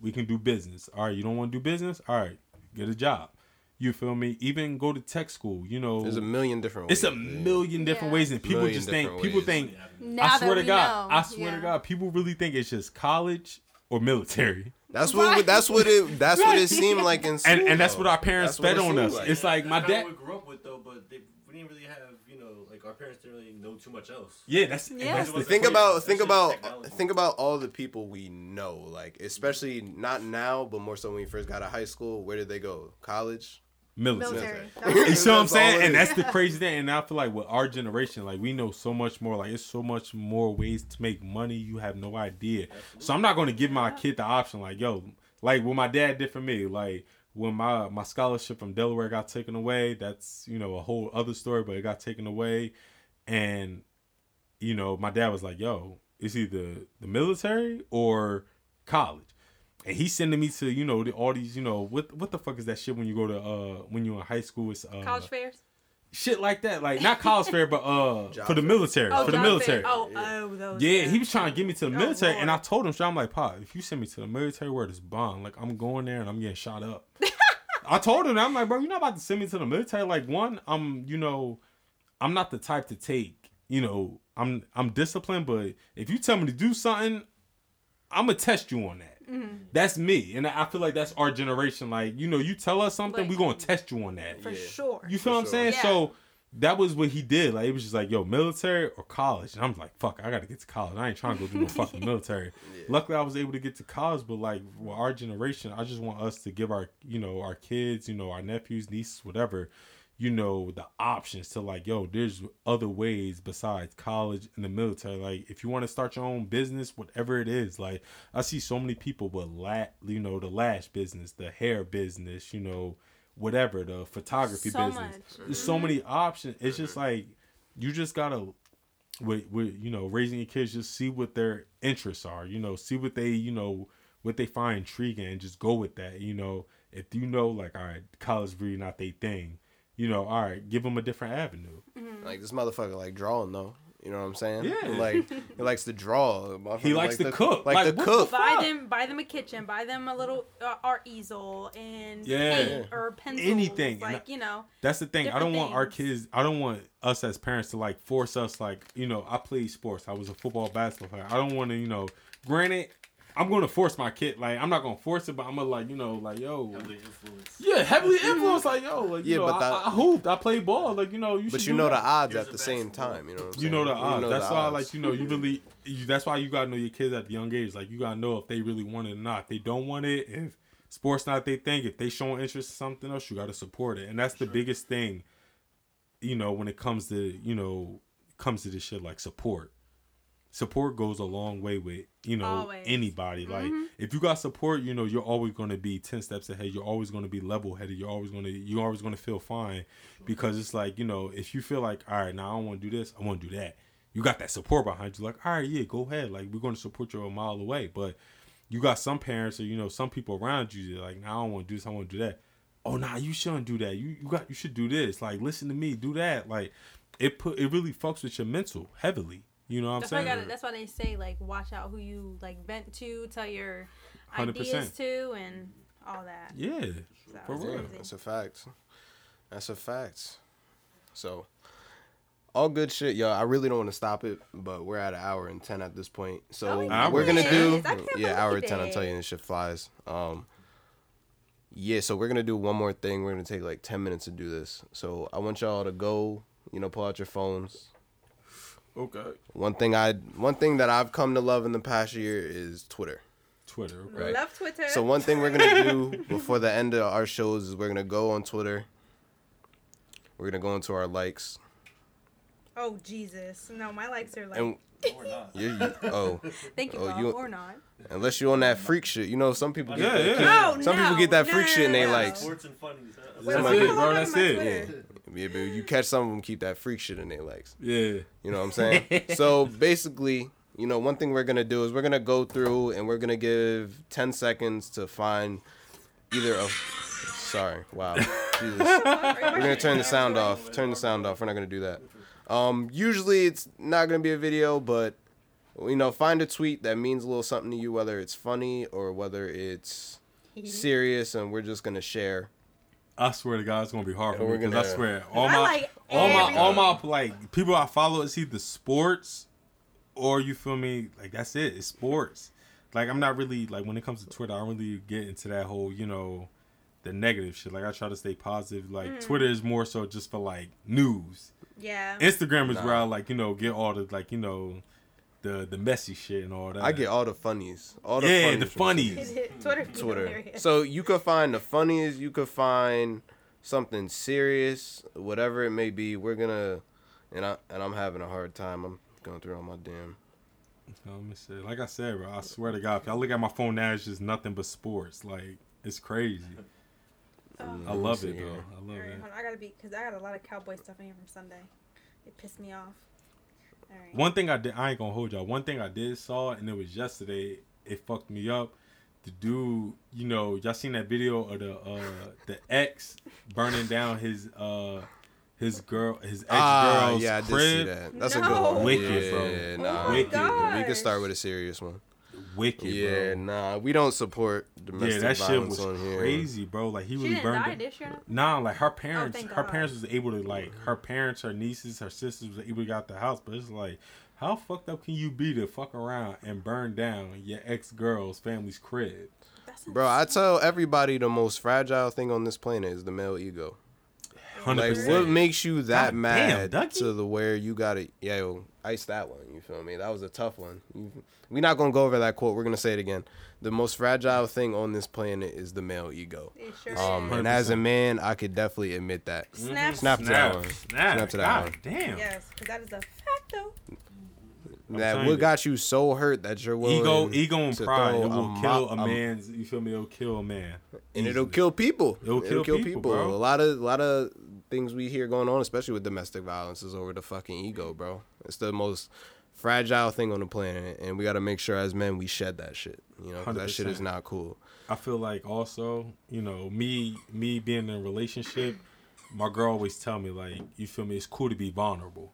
We can do business. All right, you don't want to do business? All right, get a job. You feel me? Even go to tech school. You know, There's a million different. it's a ways, yeah. million different Yeah. ways, and people just think people ways. think. Now I swear to God, know. I swear to God, people really think it's just college or military, That's what. Right. That's what it. That's what it seemed like in school. and and that's what our parents That's fed on us. like. It's like my dad. we grew up with though, but they, we didn't really have, you know, like our parents didn't really know too much else. Yeah, that's and Yeah. that's the think thing. about That's think about technology. think about all the people we know like especially not now but more so when we first got out of high school where did they go college military. Military. Military. You see what I'm saying? And that's the crazy thing. And I feel like with our generation, like we know so much more. Like it's so much more ways to make money. You have no idea. So I'm not going to give my kid the option. Like yo, like what my dad did for me. Like when my my scholarship from Delaware got taken away. That's you know a whole other story, but it got taken away, and you know my dad was like, yo, it's either the military or college. And he's sending me to you know the, all these you know what what the fuck is that shit when you go to uh when you're in high school it's uh College fairs. shit like that like not college fair but uh *laughs* Job for the military Oh, for the military fair. Oh, oh, those. yeah yeah. he was trying to get me to the Oh, military and I told him so I'm like pop if you send me to the military where it's bond like I'm going there and I'm getting shot up *laughs* I told him I'm like bro you're not about to send me to the military like one I'm you know I'm not the type to take you know I'm I'm disciplined but if you tell me to do something I'm gonna test you on that. Mm-hmm. That's me, and I feel like that's our generation. Like, you know, you tell us something, Like- we gonna test you on that. for Yeah. sure. You feel what I'm sure. saying? Yeah. So that was what he did. Like, it was just like, yo, military or college, and I'm like, fuck, I gotta get to college. I ain't trying to go do no fucking *laughs* military. Luckily, I was able to get to college, but like, with our generation, I just want us to give our, you know, our kids, you know, our nephews, nieces, whatever. You know the options to like, yo, there's other ways besides college and the military. Like, if you want to start your own business, whatever it is, like I see so many people with lat, you know, the lash business, the hair business, you know, whatever, the photography So business. much. Mm-hmm. There's so many options. It's just like you just gotta, with, with you know, raising your kids, just see what their interests are. You know, see what they, you know, what they find intriguing, and just go with that. You know, if you know, like, all right, college really not their thing. You know, all right, give them a different avenue. like this motherfucker like drawing though you know what I'm saying Yeah. like *laughs* he likes to draw He likes to the- cook. like, Like, the cook the Buy fuck? them, buy them a kitchen, buy them a little uh, art easel and Yeah. paint or pencils, Anything. And like you know. That's the thing. I don't different want our kids. I don't want us as parents to like force us. Like you know, I played sports. I was a football basketball player. I don't want to. You know, granted, I'm gonna force my kid. Like I'm not gonna force it, but I'm gonna like you know like yo. Heavily influenced. Yeah, heavily influenced. Like yo, like Yeah, you know, but I, that- I, hooped, I played ball. Like you know, you. But you do know the odds Here's at the the same basketball. time. You know. What I'm You know the odds. know that's the why, odds. like you know, you really. You, that's why you gotta know your kids at the young age. Like you gotta know if they really want it or not. If they don't want it, if sports not they think, if they showing interest in something else, you gotta support it. And that's the biggest thing. You know, when it comes to you know comes to this shit like support. Support goes a long way with you know Always. anybody. Like mm-hmm. if you got support, you know you're always going to be ten steps ahead. You're always going to be level headed. You're always going to you're always going to feel fine because it's like you know if you feel like all right now I don't want to do this, I want to do that. You got that support behind you. Like all right, yeah, go ahead. Like we're going to support you a mile away. But you got some parents or you know some people around you that like, nah, I don't want to do this. I want to do that. Oh nah, you shouldn't do that. You you got you should do this. Like listen to me, do that. Like it put it really fucks with your mental heavily. You know what I'm That's why, saying? gotta, that's why they say like watch out who you like vent to, tell your 100%. ideas to, and all that. yeah, So for it's real. Crazy. that's a fact. That's a fact. So, all good shit, yo. I really don't want to stop it, but we're at an hour and ten at this point. So Oh, we're gonna do goodness. I can't yeah, hour and ten. I'm it. telling you, this shit flies. Um, yeah. So we're gonna do one more thing. We're gonna take like ten minutes to do this. So I want y'all to go. You know, pull out your phones. Okay. One thing I one thing that I've come to love in the past year is Twitter. Twitter. Right. Love Twitter. So one thing we're gonna do *laughs* before the end of our shows is we're gonna go on Twitter. We're gonna go into our likes Oh Jesus! No, my likes are like. and Or not. you, you oh *laughs* Thank you, oh, Bob, you- or not. unless you're on that freak shit, you know some people get Yeah, that, yeah. No, oh, some people no, get that no, freak no, shit in no, they no. likes. Sports and funnies. huh? Wait, Some wait, people- hold on, bro, that's it. Twitter. Yeah, but you catch some of them keep that freak shit in their legs. Yeah. You know what I'm saying? *laughs* so basically, you know, one thing we're gonna do is we're gonna go through and we're gonna give ten seconds to find either a. Sorry, wow, Jesus. We're gonna turn the sound off. Turn the sound off. We're not gonna do that. Um, usually it's not gonna be a video, but you know, find a tweet that means a little something to you, whether it's funny or whether it's *laughs* serious, and we're just gonna share. I swear to God, it's gonna be hard for And me because I gonna- swear all my like all my all my like people I follow is either sports or you feel me like that's it. It's sports. Like I'm not really like when it comes to Twitter, I don't really get into that whole you know the negative shit. Like I try to stay positive. Like Mm. Twitter is more so just for like news. Yeah. Instagram is Nah. where I like you know get all the like you know the the messy shit and all that. I get all the funnies, all the yeah funnies the funnies. Twitter. Twitter. So you could find the funniest, you could find something serious, whatever it may be. We're gonna, and I and I'm having a hard time. I'm going through all my damn. Let me see. Like I said, bro, I swear to God, if I look at my phone now, it's just nothing but sports. Like it's crazy. *laughs* Oh. I love it though. I love Alright, it. hold on, I gotta be because I got a lot of cowboy stuff in here from Sunday. It pissed me off. All right. One thing I did, I ain't gonna hold y'all. One thing I did saw, and it was yesterday. It fucked me up. The dude, you know, y'all seen that video of the uh the ex burning down his uh his girl his ex girl's Ah, yeah, I did crib. see that. That's a good No. one. Wicked, yeah, bro. Yeah, Oh nah, my we, can, we can start with a serious one. Wicked, Yeah, bro. nah, we don't support domestic Yeah, that shit was on here. crazy, bro. Like he she really didn't burned. die it. this year. Nah, like her parents, thank her God. parents was able to like her parents, her nieces, her sisters was able to get out the house. But it's like, how fucked up can you be to fuck around and burn down your ex girl's family's crib? Bro, I tell everybody the most fragile thing on this planet is the male ego. Hundred Like, what makes you that God mad Dougie. to the where you gotta, yeah, yo, ice that one. You feel me? That was a tough one. You, we're not gonna go over that quote. We're gonna say it again. The most fragile thing on this planet is the male ego. It sure Um, is. and as a man, I could definitely admit that. Snap. Snap to that one. Snap, Snap to that God one. damn. Yes, because that is a fact though. I'm That what you. got you so hurt that you're willing Ego, ego, and to pride. throw It will mo- kill a man's. You feel me? It'll kill a man. and it'll kill people. It'll kill people, bro. A lot of, a lot of things we hear going on, especially with domestic violence, is over the fucking ego, bro. It's the most fragile thing on the planet, and we got to make sure as men we shed that shit. You know, that shit is not cool. I feel like also, you know, me me being in a relationship, my girl always tell me like, you feel me? It's cool to be vulnerable.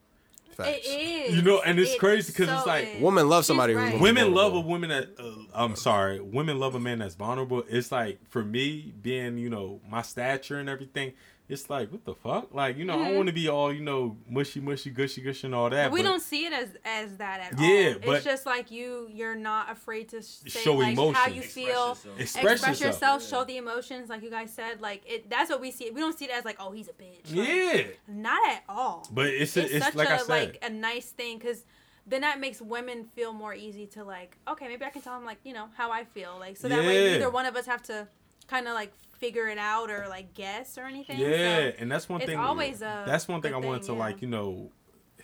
Facts. It is. You know, and it's It crazy 'cause it's so like, is. Women love somebody right. Women love a woman that uh, I'm sorry, women love a man that's vulnerable. It's like for me being, you know, my stature and everything. It's like what the fuck? Like you know, I Mhm. don't want to be all you know mushy, mushy, gushy, gushy, and all that. we but don't see it as as that at Yeah, all. but- it's just like you you're not afraid to say Show like how emotion. you Express feel. yourself. Express Express, yourself. yourself, Yeah. show the emotions, like you guys said. Like it, that's what we see. We don't see it as like, oh, he's a bitch. Like, Yeah, not at all. but it's It's, a, it's such like a I said. like a nice thing because then that makes women feel more easy to like. Okay, maybe I can tell him like you know how I feel. Like so that way neither one of us have to kind of like figure it out or like guess or anything. yeah, So and that's one it's thing. always a. that's one thing I good wanted to yeah. like you know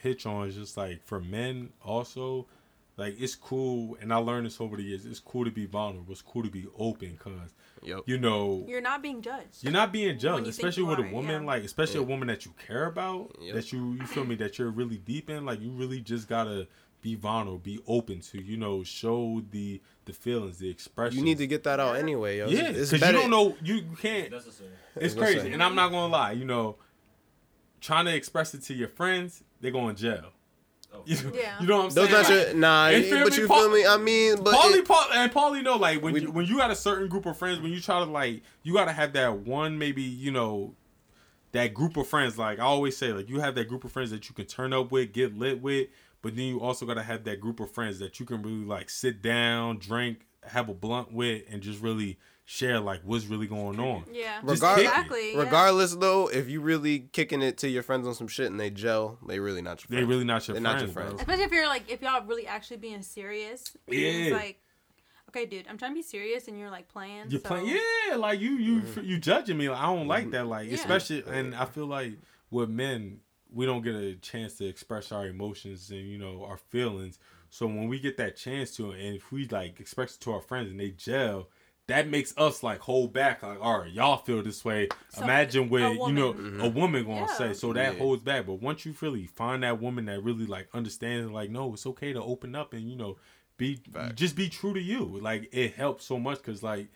hitch on is just like for men also like it's cool and I learned this over the years it's cool to be vulnerable it's cool to be open because Yep. you know You're not being judged. you're not being judged especially you with a woman yeah. like especially a woman that you care about Yep. that you you feel me that you're really deep in like you really just gotta be vulnerable be open to you know show the the feelings the expression. You need to get that out anyway, yo. yeah It's because you don't know you you can't necessary. it's gonna crazy, say. and I'm not gonna lie. You know, trying to express it to your friends, they go in jail. Oh, You, Yeah. you know what I'm Those saying? not your nah, You but me? you Paul- feel me? I mean, but Paulie, it- Paul, and Paulie know like when We- you, when you got a certain group of friends, when you try to like, you gotta have that one maybe you know, that group of friends. Like I always say, like you have that group of friends that you can turn up with, get lit with, but then you also gotta have that group of friends that you can really like sit down, drink, have a blunt with, and just really share like what's really going on. Yeah. Just Regard- kick it. Exactly. yeah. regardless though, if you really kicking it to your friends on some shit and they gel, they really not your They friends. really not your They're friends. not your bro. friends. Especially if you're like, if y'all really actually being serious. Yeah. It's like, okay, dude, I'm trying to be serious, and you're like playing. You're so- playing, yeah, like you you mm. you judging me. Like, I don't like mm-hmm. that. Like Yeah. especially, and I feel like with men, we don't get a chance to express our emotions and you know our feelings. So when we get that chance to, and if we like express it to our friends and they gel, that makes us like hold back. Like, all right, y'all feel this way. So, Imagine a what you know woman. a mm-hmm. woman gonna Yeah. say. So that Yeah. holds back. But once you really find that woman that really like understands, like, no, it's okay to open up and you know be Facts. just be true to you. Like it helps so much because like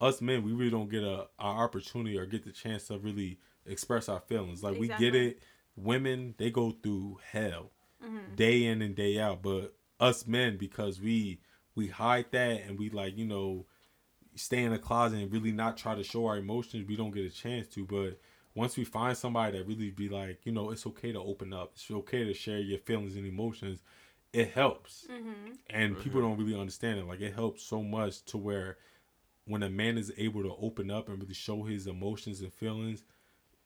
us men, we really don't get a our opportunity or get the chance to really express our feelings. Like we get it. Women they go through hell Mm-hmm. day in and day out, but us men because we we hide that and we like you know stay in the closet and really not try to show our emotions. We don't get a chance to, but. Once we find somebody that really be like, you know, it's okay to open up. It's okay to share your feelings and emotions. It helps Mm-hmm. and people don't really understand it. Like it helps so much to where when a man is able to open up and really show his emotions and feelings,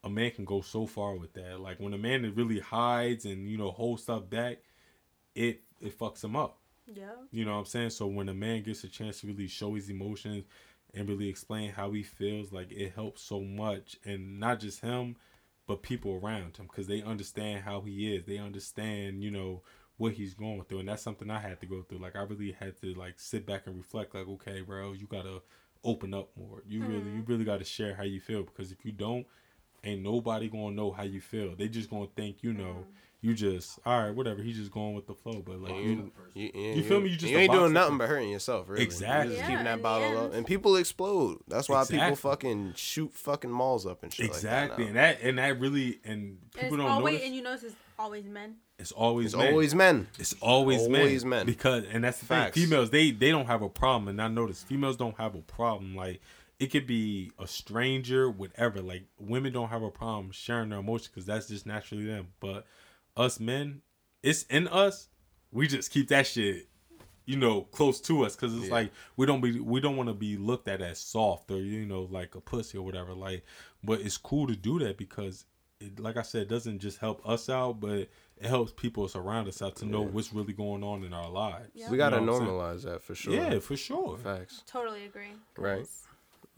a man can go so far with that. Like when a man really hides and you know holds stuff back, it it fucks him up. Yeah. You know what I'm saying? So when a man gets a chance to really show his emotions and really explain how he feels, like it helps so much, and not just him, but people around him because they understand how he is. They understand, you know, what he's going through, and that's something I had to go through. Like I really had to like sit back and reflect. Like, okay, bro, you gotta open up more. You really, you mm-hmm. really got to share how you feel because if you don't, ain't nobody gonna know how you feel. They just gonna think, you know. Mm-hmm. You just all right, whatever. He's just going with the flow, but like you, You, You feel me? You just you ain't doing nothing but hurting yourself, really. Exactly. You're just Yeah, keeping that bottle end. up, and people explode. That's why people fucking shoot fucking malls up and shit. exactly, Like and that that and that really and And people it's don't always, notice. and you notice it's always men. it's always It's men. always men. It's always, Always men. men. Because and that's the Facts. thing. Females they they don't have a problem, and I notice females don't have a problem. Like it could be a stranger, whatever. Like women don't have a problem sharing their emotions because that's just naturally them. But us men, it's in us. We just keep that shit, you know, close to us because it's Yeah. like we don't be we don't want to be looked at as soft or you know like a pussy or whatever. Like, but it's cool to do that because. It, like I said, it doesn't just help us out, but it helps people around us out to know Yeah. what's really going on in our lives. Yeah. We gotta You know normalize that for sure. Yeah, for sure. Facts. Totally agree. Right.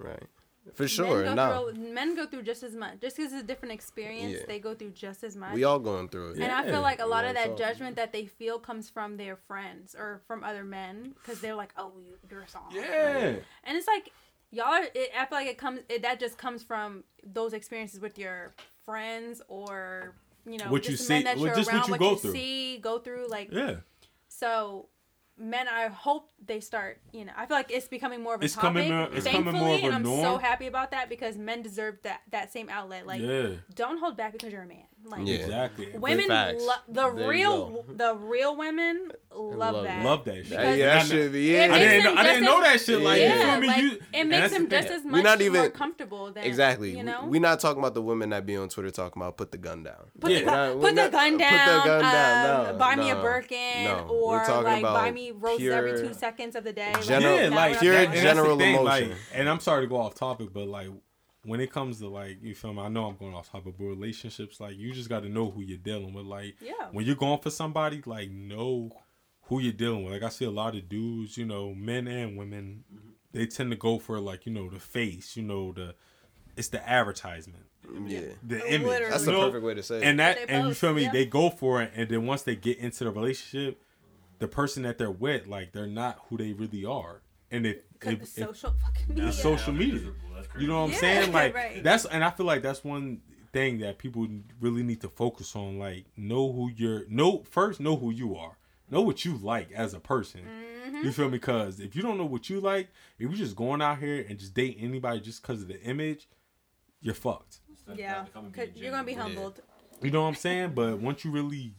'Cause Right. For sure. Men go, Nah. through, men go through just as much. Just because it's a different experience, Yeah. they go through just as much. We all going through it. And I feel like a lot of that so- judgment that they feel comes from their friends or from other men because they're like, "Oh, you, you're soft." Yeah. And it's like y'all. Are, it, I feel like it comes. It, that just comes from those experiences with your friends or you know What you just the men see- that you're just what you what go you through. see, go through. Like Yeah. so. Men, I hope they start. You know, I feel like it's becoming more of a It's topic. coming more- it's thankfully, coming more of a and I'm so happy about that because men deserve that that same outlet. Like, yeah. don't hold back because you're a man. Like Yeah. Exactly. women, lo- the There real, the real women love, Love that. Love that shit. Because yeah, that I- should be it yeah. I didn't, know, I didn't just know that shit. Like, Yeah, you feel me? like, you, it makes them just thing. as We much not more even- comfortable than Exactly. You know, We're not talking about the women that be on Twitter talking about put the gun down. put, Yeah. the, We're not- put the not- gun put the down. gun down. um, No, buy me a no, Birkin, no. or like buy me roast every two seconds of the day. General- yeah, no, like we're pure not and doing that's the general emotion. And I'm sorry to go off topic, but like when it comes to like you feel me, I know I'm going off topic, but relationships, like you just got to know who you're dealing with. Like Yeah. when you're going for somebody, like know who you're dealing with. Like I see a lot of dudes, you know, men and women, mm-hmm. they tend to go for like you know the face, you know the it's the advertisement, mm-hmm. Yeah. the image. Literally. That's you the know? perfect way to say it. And that, They and you both, feel me? yeah. They go for it, and then once they get into the relationship, the person that they're with, like they're not who they really are. And if, Because if, if social fucking media. social media, That's you know what I'm Yeah, saying? Like right. that's, and I feel like that's one thing that people really need to focus on. Like know who you're, know first, know who you are, know what you like as a person. Mm-hmm. You feel me? Because if you don't know what you like, if you're just going out here and just date anybody just because of the image, you're fucked. Yeah, 'cause you're gonna be humbled. You know what I'm saying? But once you really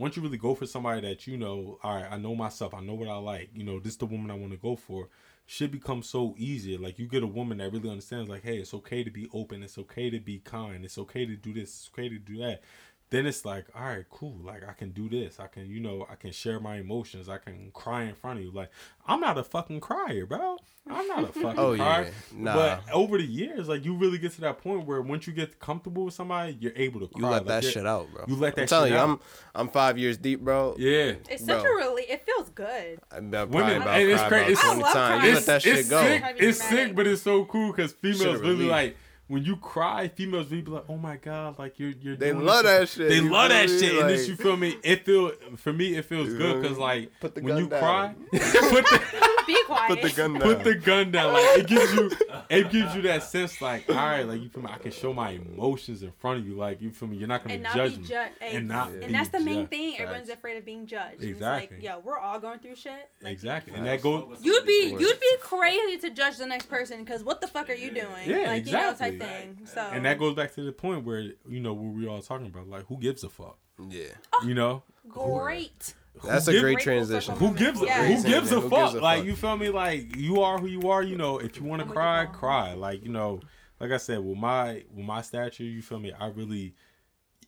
once you really go for somebody that you know, all right, I know myself, I know what I like, you know, this is the woman I want to go for, shit becomes so easy. Like you get a woman that really understands, like, hey, it's okay to be open, it's okay to be kind, it's okay to do this, it's okay to do that. Then it's like, all right, cool. Like I can do this. I can, you know, I can share my emotions. I can cry in front of you. Like I'm not a fucking crier, bro. I'm not a *laughs* fucking Oh, crier. yeah. Nah. But over the years, like you really get to that point where once you get comfortable with somebody, you're able to cry. You let Like, that shit out, bro. You let that I'm telling shit you, out. I'm I'm five years deep, bro. Yeah. It's Bro. such a relief. It feels good. I've been Women- about, and it's cry cra- about it's- 20 I love crying. You let that shit it's go. Sick. It's sick, but it's so cool because females really like when you cry. Females really be like, "Oh my god!" Like you're you're. They doing love this- that shit. They you love that me? shit, and this you feel me? It feel for me. It feels good because like Put the when gun you down. cry, *laughs* put the *laughs* Be quiet. Put the gun down. put the gun down. Like it gives you, *laughs* it gives you that sense. Like all right, like you feel me? I can show my emotions in front of you. Like you feel me? You're not gonna and not judge be me. judged. And not and be that's the main thing. Facts. Everyone's afraid of being judged. And Exactly. It's like, yo, we're all going through shit. Like, Exactly, and that goes. You'd be you'd be crazy to judge the next person because what the fuck are you doing? Yeah, like you know exactly. type. So And that goes back to the point where you know what we all talking about. Like who gives a fuck? Yeah. You know. great. That's Who a great transition. Who gives a, Yeah. who gives a Who fuck? gives a like fuck? you feel me? Like you are who you are. You know, if you want to cry, cry. Like you know, like I said, with my with my stature, you feel me? I really.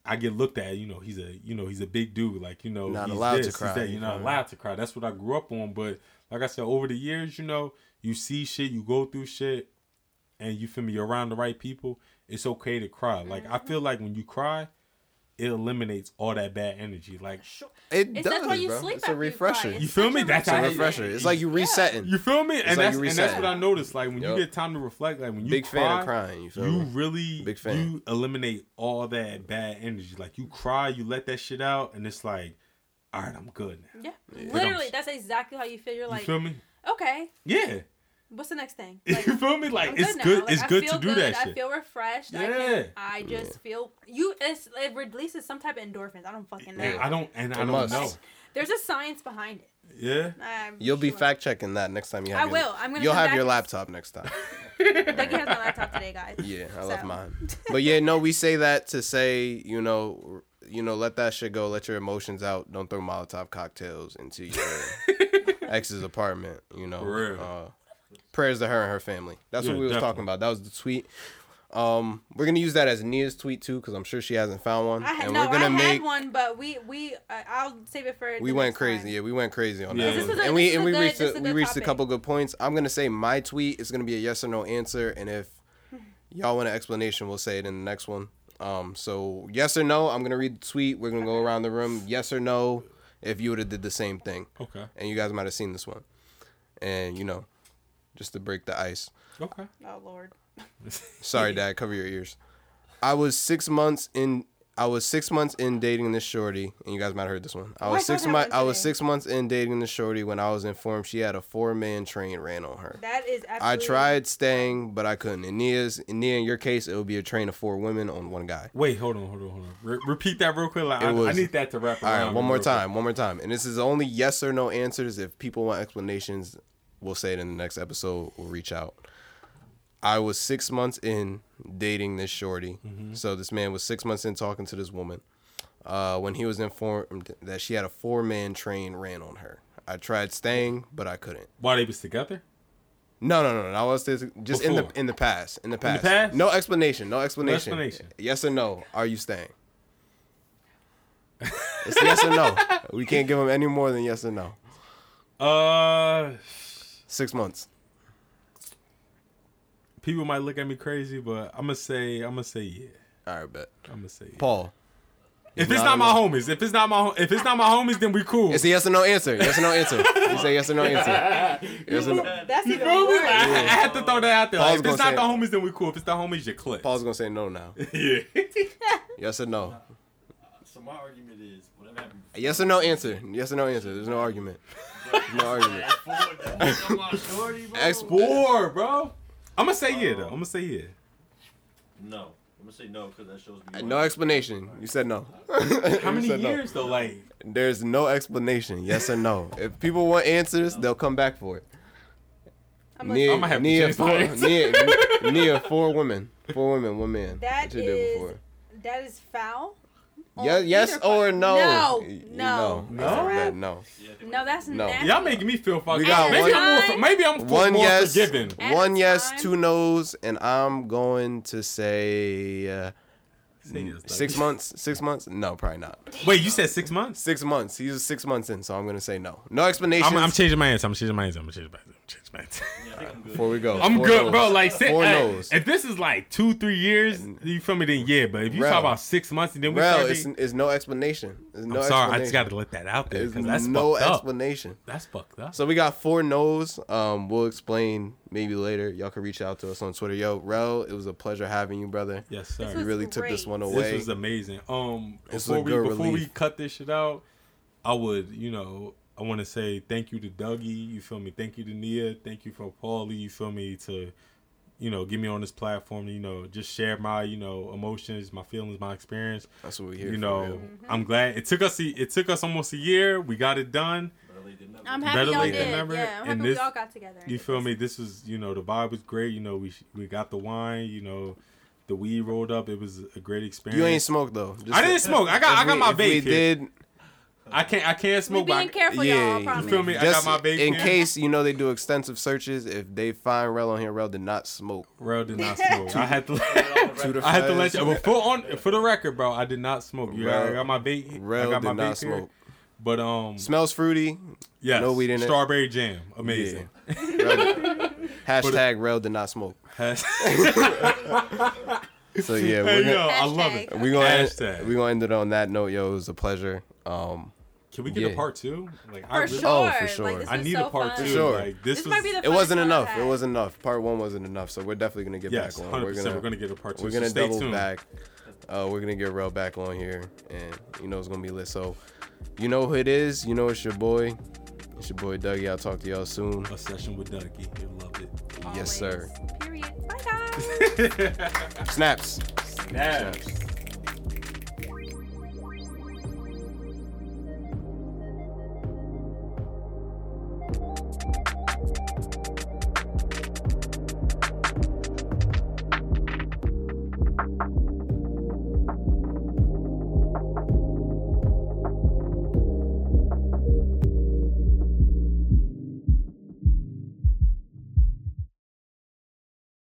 I get looked at, you know, he's a, you know, he's a big dude. Like, you know, Not he's allowed to this, he's cry, that. you You're not mm-hmm. allowed to cry. That's what I grew up on. But like I said, over the years, you know, you see shit, you go through shit, and you feel me? You're around the right people. It's okay to cry. Like I feel mm-hmm. like when you cry, it eliminates all that bad energy. Like Sure. It It's does, that's why you bro. sleep It's a after you refresher. You feel me? That's It's a refresher. It's like you resetting. You feel me? And like that's you and that's what I noticed. Like when Yup. you get time to reflect, like when you Big cry, fan of crying. You feel you really Big fan. you eliminate all that bad energy. Like you cry, you let that shit out, and it's like, all right, I'm good now. Yeah. Yeah. Literally, that's exactly how you feel. You're You like, feel me? okay, Yeah. What's the next thing? *laughs* you feel me? Like I'm it's now. good. Like, it's I good to do that Shit. I feel refreshed. I, Yeah. can, I just feel you. It's, it releases some type of endorphins. I don't fucking know. And I don't and I don't must. know. There's a science behind it. Yeah. I'm You'll be fact checking that next time you have. I your, will. I'm gonna You'll have back your laptop next time. *laughs* Becky has my laptop today, guys. Yeah, I left So. mine. *laughs* But yeah, no, we say that to say, you know, you know, let that shit go, let your emotions out. Don't throw Molotov cocktails into your ex's apartment. You know, For real. Uh, prayers to her and her family. That's Yeah, what we was talking about. That was the tweet. Um, we're gonna use that as Nia's tweet too, because I'm sure she hasn't found one, I had, and no, we're gonna I make. had one, but we we uh, I'll save it for. We the went next crazy. time. Yeah, we went crazy on Yeah. that. This one. a- and we and we good- reached a, a we good reached a couple good points. I'm gonna say my tweet is gonna be a yes or no answer, and if y'all want an explanation, we'll say it in the next one. Um, so yes or no, I'm gonna read the tweet. We're gonna go around the room. Yes or no, if you would have did the same thing, Okay. and you guys might have seen this one, and you know, just to break the ice. Okay. Oh Lord. *laughs* *laughs* Sorry, Dad. Cover your ears. I was six months in. I was six months in dating this shorty, and you guys might have heard this one. I Oh, was saw six that months. I was six months in dating this shorty when I was informed she had a four man train ran on her. That is I tried staying, but I couldn't. In Nia's, in Nia, in your case, it would be a train of four women on one guy. Wait, hold on, hold on, hold on. Re- repeat that real quick. Like, It I, I need that to wrap All around. right, one more real quick. time, one more time, and this is only yes or no answers. If people want explanations, we'll say it in the next episode. We'll reach out. I was six months in dating this shorty. Mm-hmm. So this man was six months in talking to this woman. Uh, when he was informed that she had a four man train ran on her. I tried staying, but I couldn't. While they was together. No, no, no, no. I was just, just in the Before. in the past. In the past. past? No explanation. No explanation. explanation. Yes or no? Are you staying? *laughs* it's yes or no. We can't give him any more than yes or no. Uh, Six months. people might look at me crazy, but I'm gonna say I'm gonna say yeah. All right, bet. I'm gonna say yeah. Paul. If it's not not my homies, if it's not my if it's not my homies, then we cool. It's a yes or no answer. Yes or no answer. You say yes or no answer. Yes or no. That's even I, worse. I had to throw that out there. Like, if it's not the homies, then we cool. If it's the homies, you clip. Paul's gonna say no now. *laughs* yeah. *laughs* Yes or no. So my argument is whatever happened. Yes or no answer. Yes or no answer. There's no argument. No argument. Ex- Four, bro. I'm gonna say yeah though. I'm gonna say yeah. No, I'm gonna say no because that shows me. No explanation. You said no. How *laughs* many said no. years though? Like There's no explanation. Yes or no. If people want answers, they'll come back for it. I'm like, Nia, I'ma have to Nia, four, answer. Nia, Nia, four women, four women, one man. That What you did is- before. that is foul. Yeah, On yes either or no? No, no, no, No? No. no. That's No. nasty. y'all making me feel fucking. We got maybe one- I'm more. Maybe I'm One more yes, forgiving. One yes, time. two no's, and I'm going to say uh, six months. Six months? No, probably not. Wait, you said six months? Six months. He's six months in, so I'm gonna say no. No explanation. I'm, I'm changing my answer. I'm changing my answer. I'm changing my answer. I'm my answer. Yeah, I think I'm good. Before we go, I'm Four good, no's. bro. Like, sit, four hey, no's. if this is like two, three years, you feel me? Then yeah. But if you Rel. talk about six months and then we Well, start, it's, dating- it's no explanation. There's no I'm sorry, I just got to let that out there because that's no fucked up. explanation. That's fucked up. So we got four no's. Um, we'll explain maybe later. Y'all can reach out to us on Twitter. Yo, Rel, it was a pleasure having you, brother. yes, sir. This You was really took this one away. This away. was amazing. Um, This was before a we good before we cut this shit out, I would, you know, I want to say thank you to Dougie. You feel me? Thank you to Nia. Thank you for Paulie. You feel me? To, you know, get me on this platform. You know, just share my, you know, emotions, my feelings, my experience. That's what we hear. you for, know, real. Mm-hmm. I'm glad it took us. It took us almost a year. We got it done. Better late than never. I'm happy Better y'all did. Yeah, I'm and happy this- we all got together. You feel me? This was, you know, the vibe was great. You know, we we got the wine. You know, the weed rolled up. It was a great experience. You ain't smoked though. Just I didn't smoke. I got I got we- my if we vape. here. did, I can't I can't We smoke. being but I, careful, yeah, y'all. I you feel me? I got my vape in case you know they do extensive searches. If they find Rel on here, Rel did not smoke. Rel did not *laughs* smoke. I had to. *laughs* To the I had to let you. But for on for the record, bro, I did not smoke. You got, I got my vape. I Rel got my did not vape here. smoke. But um, Smells fruity. yes, no weed in it. strawberry jam, amazing. Rel- *laughs* Hashtag Rel did not smoke. Has- So yeah, we're yo, gonna, I love it. Hashtag. we gonna end, Hashtag. we gonna end it on that note. Yo, it was a pleasure. Um, Can we get a part two? Like For I really, sure. Oh, for sure. Like, this I need so a part fun. two. sure. Like this, This was. might be the it wasn't funnest one I've enough. It wasn't enough. Part one wasn't enough. So we're definitely gonna get yes, back on. hundred We're gonna We're gonna get a part two. we're gonna stay double tuned. back. Uh, we're gonna get Rel back on here, and you know it's gonna be lit. So, you know who it is. You know it's your boy. It's your boy Dougie. I'll talk to y'all soon. A session with Dougie. You love it. Yes, sir. Period. Bye, guys. *laughs* Snaps. Snaps.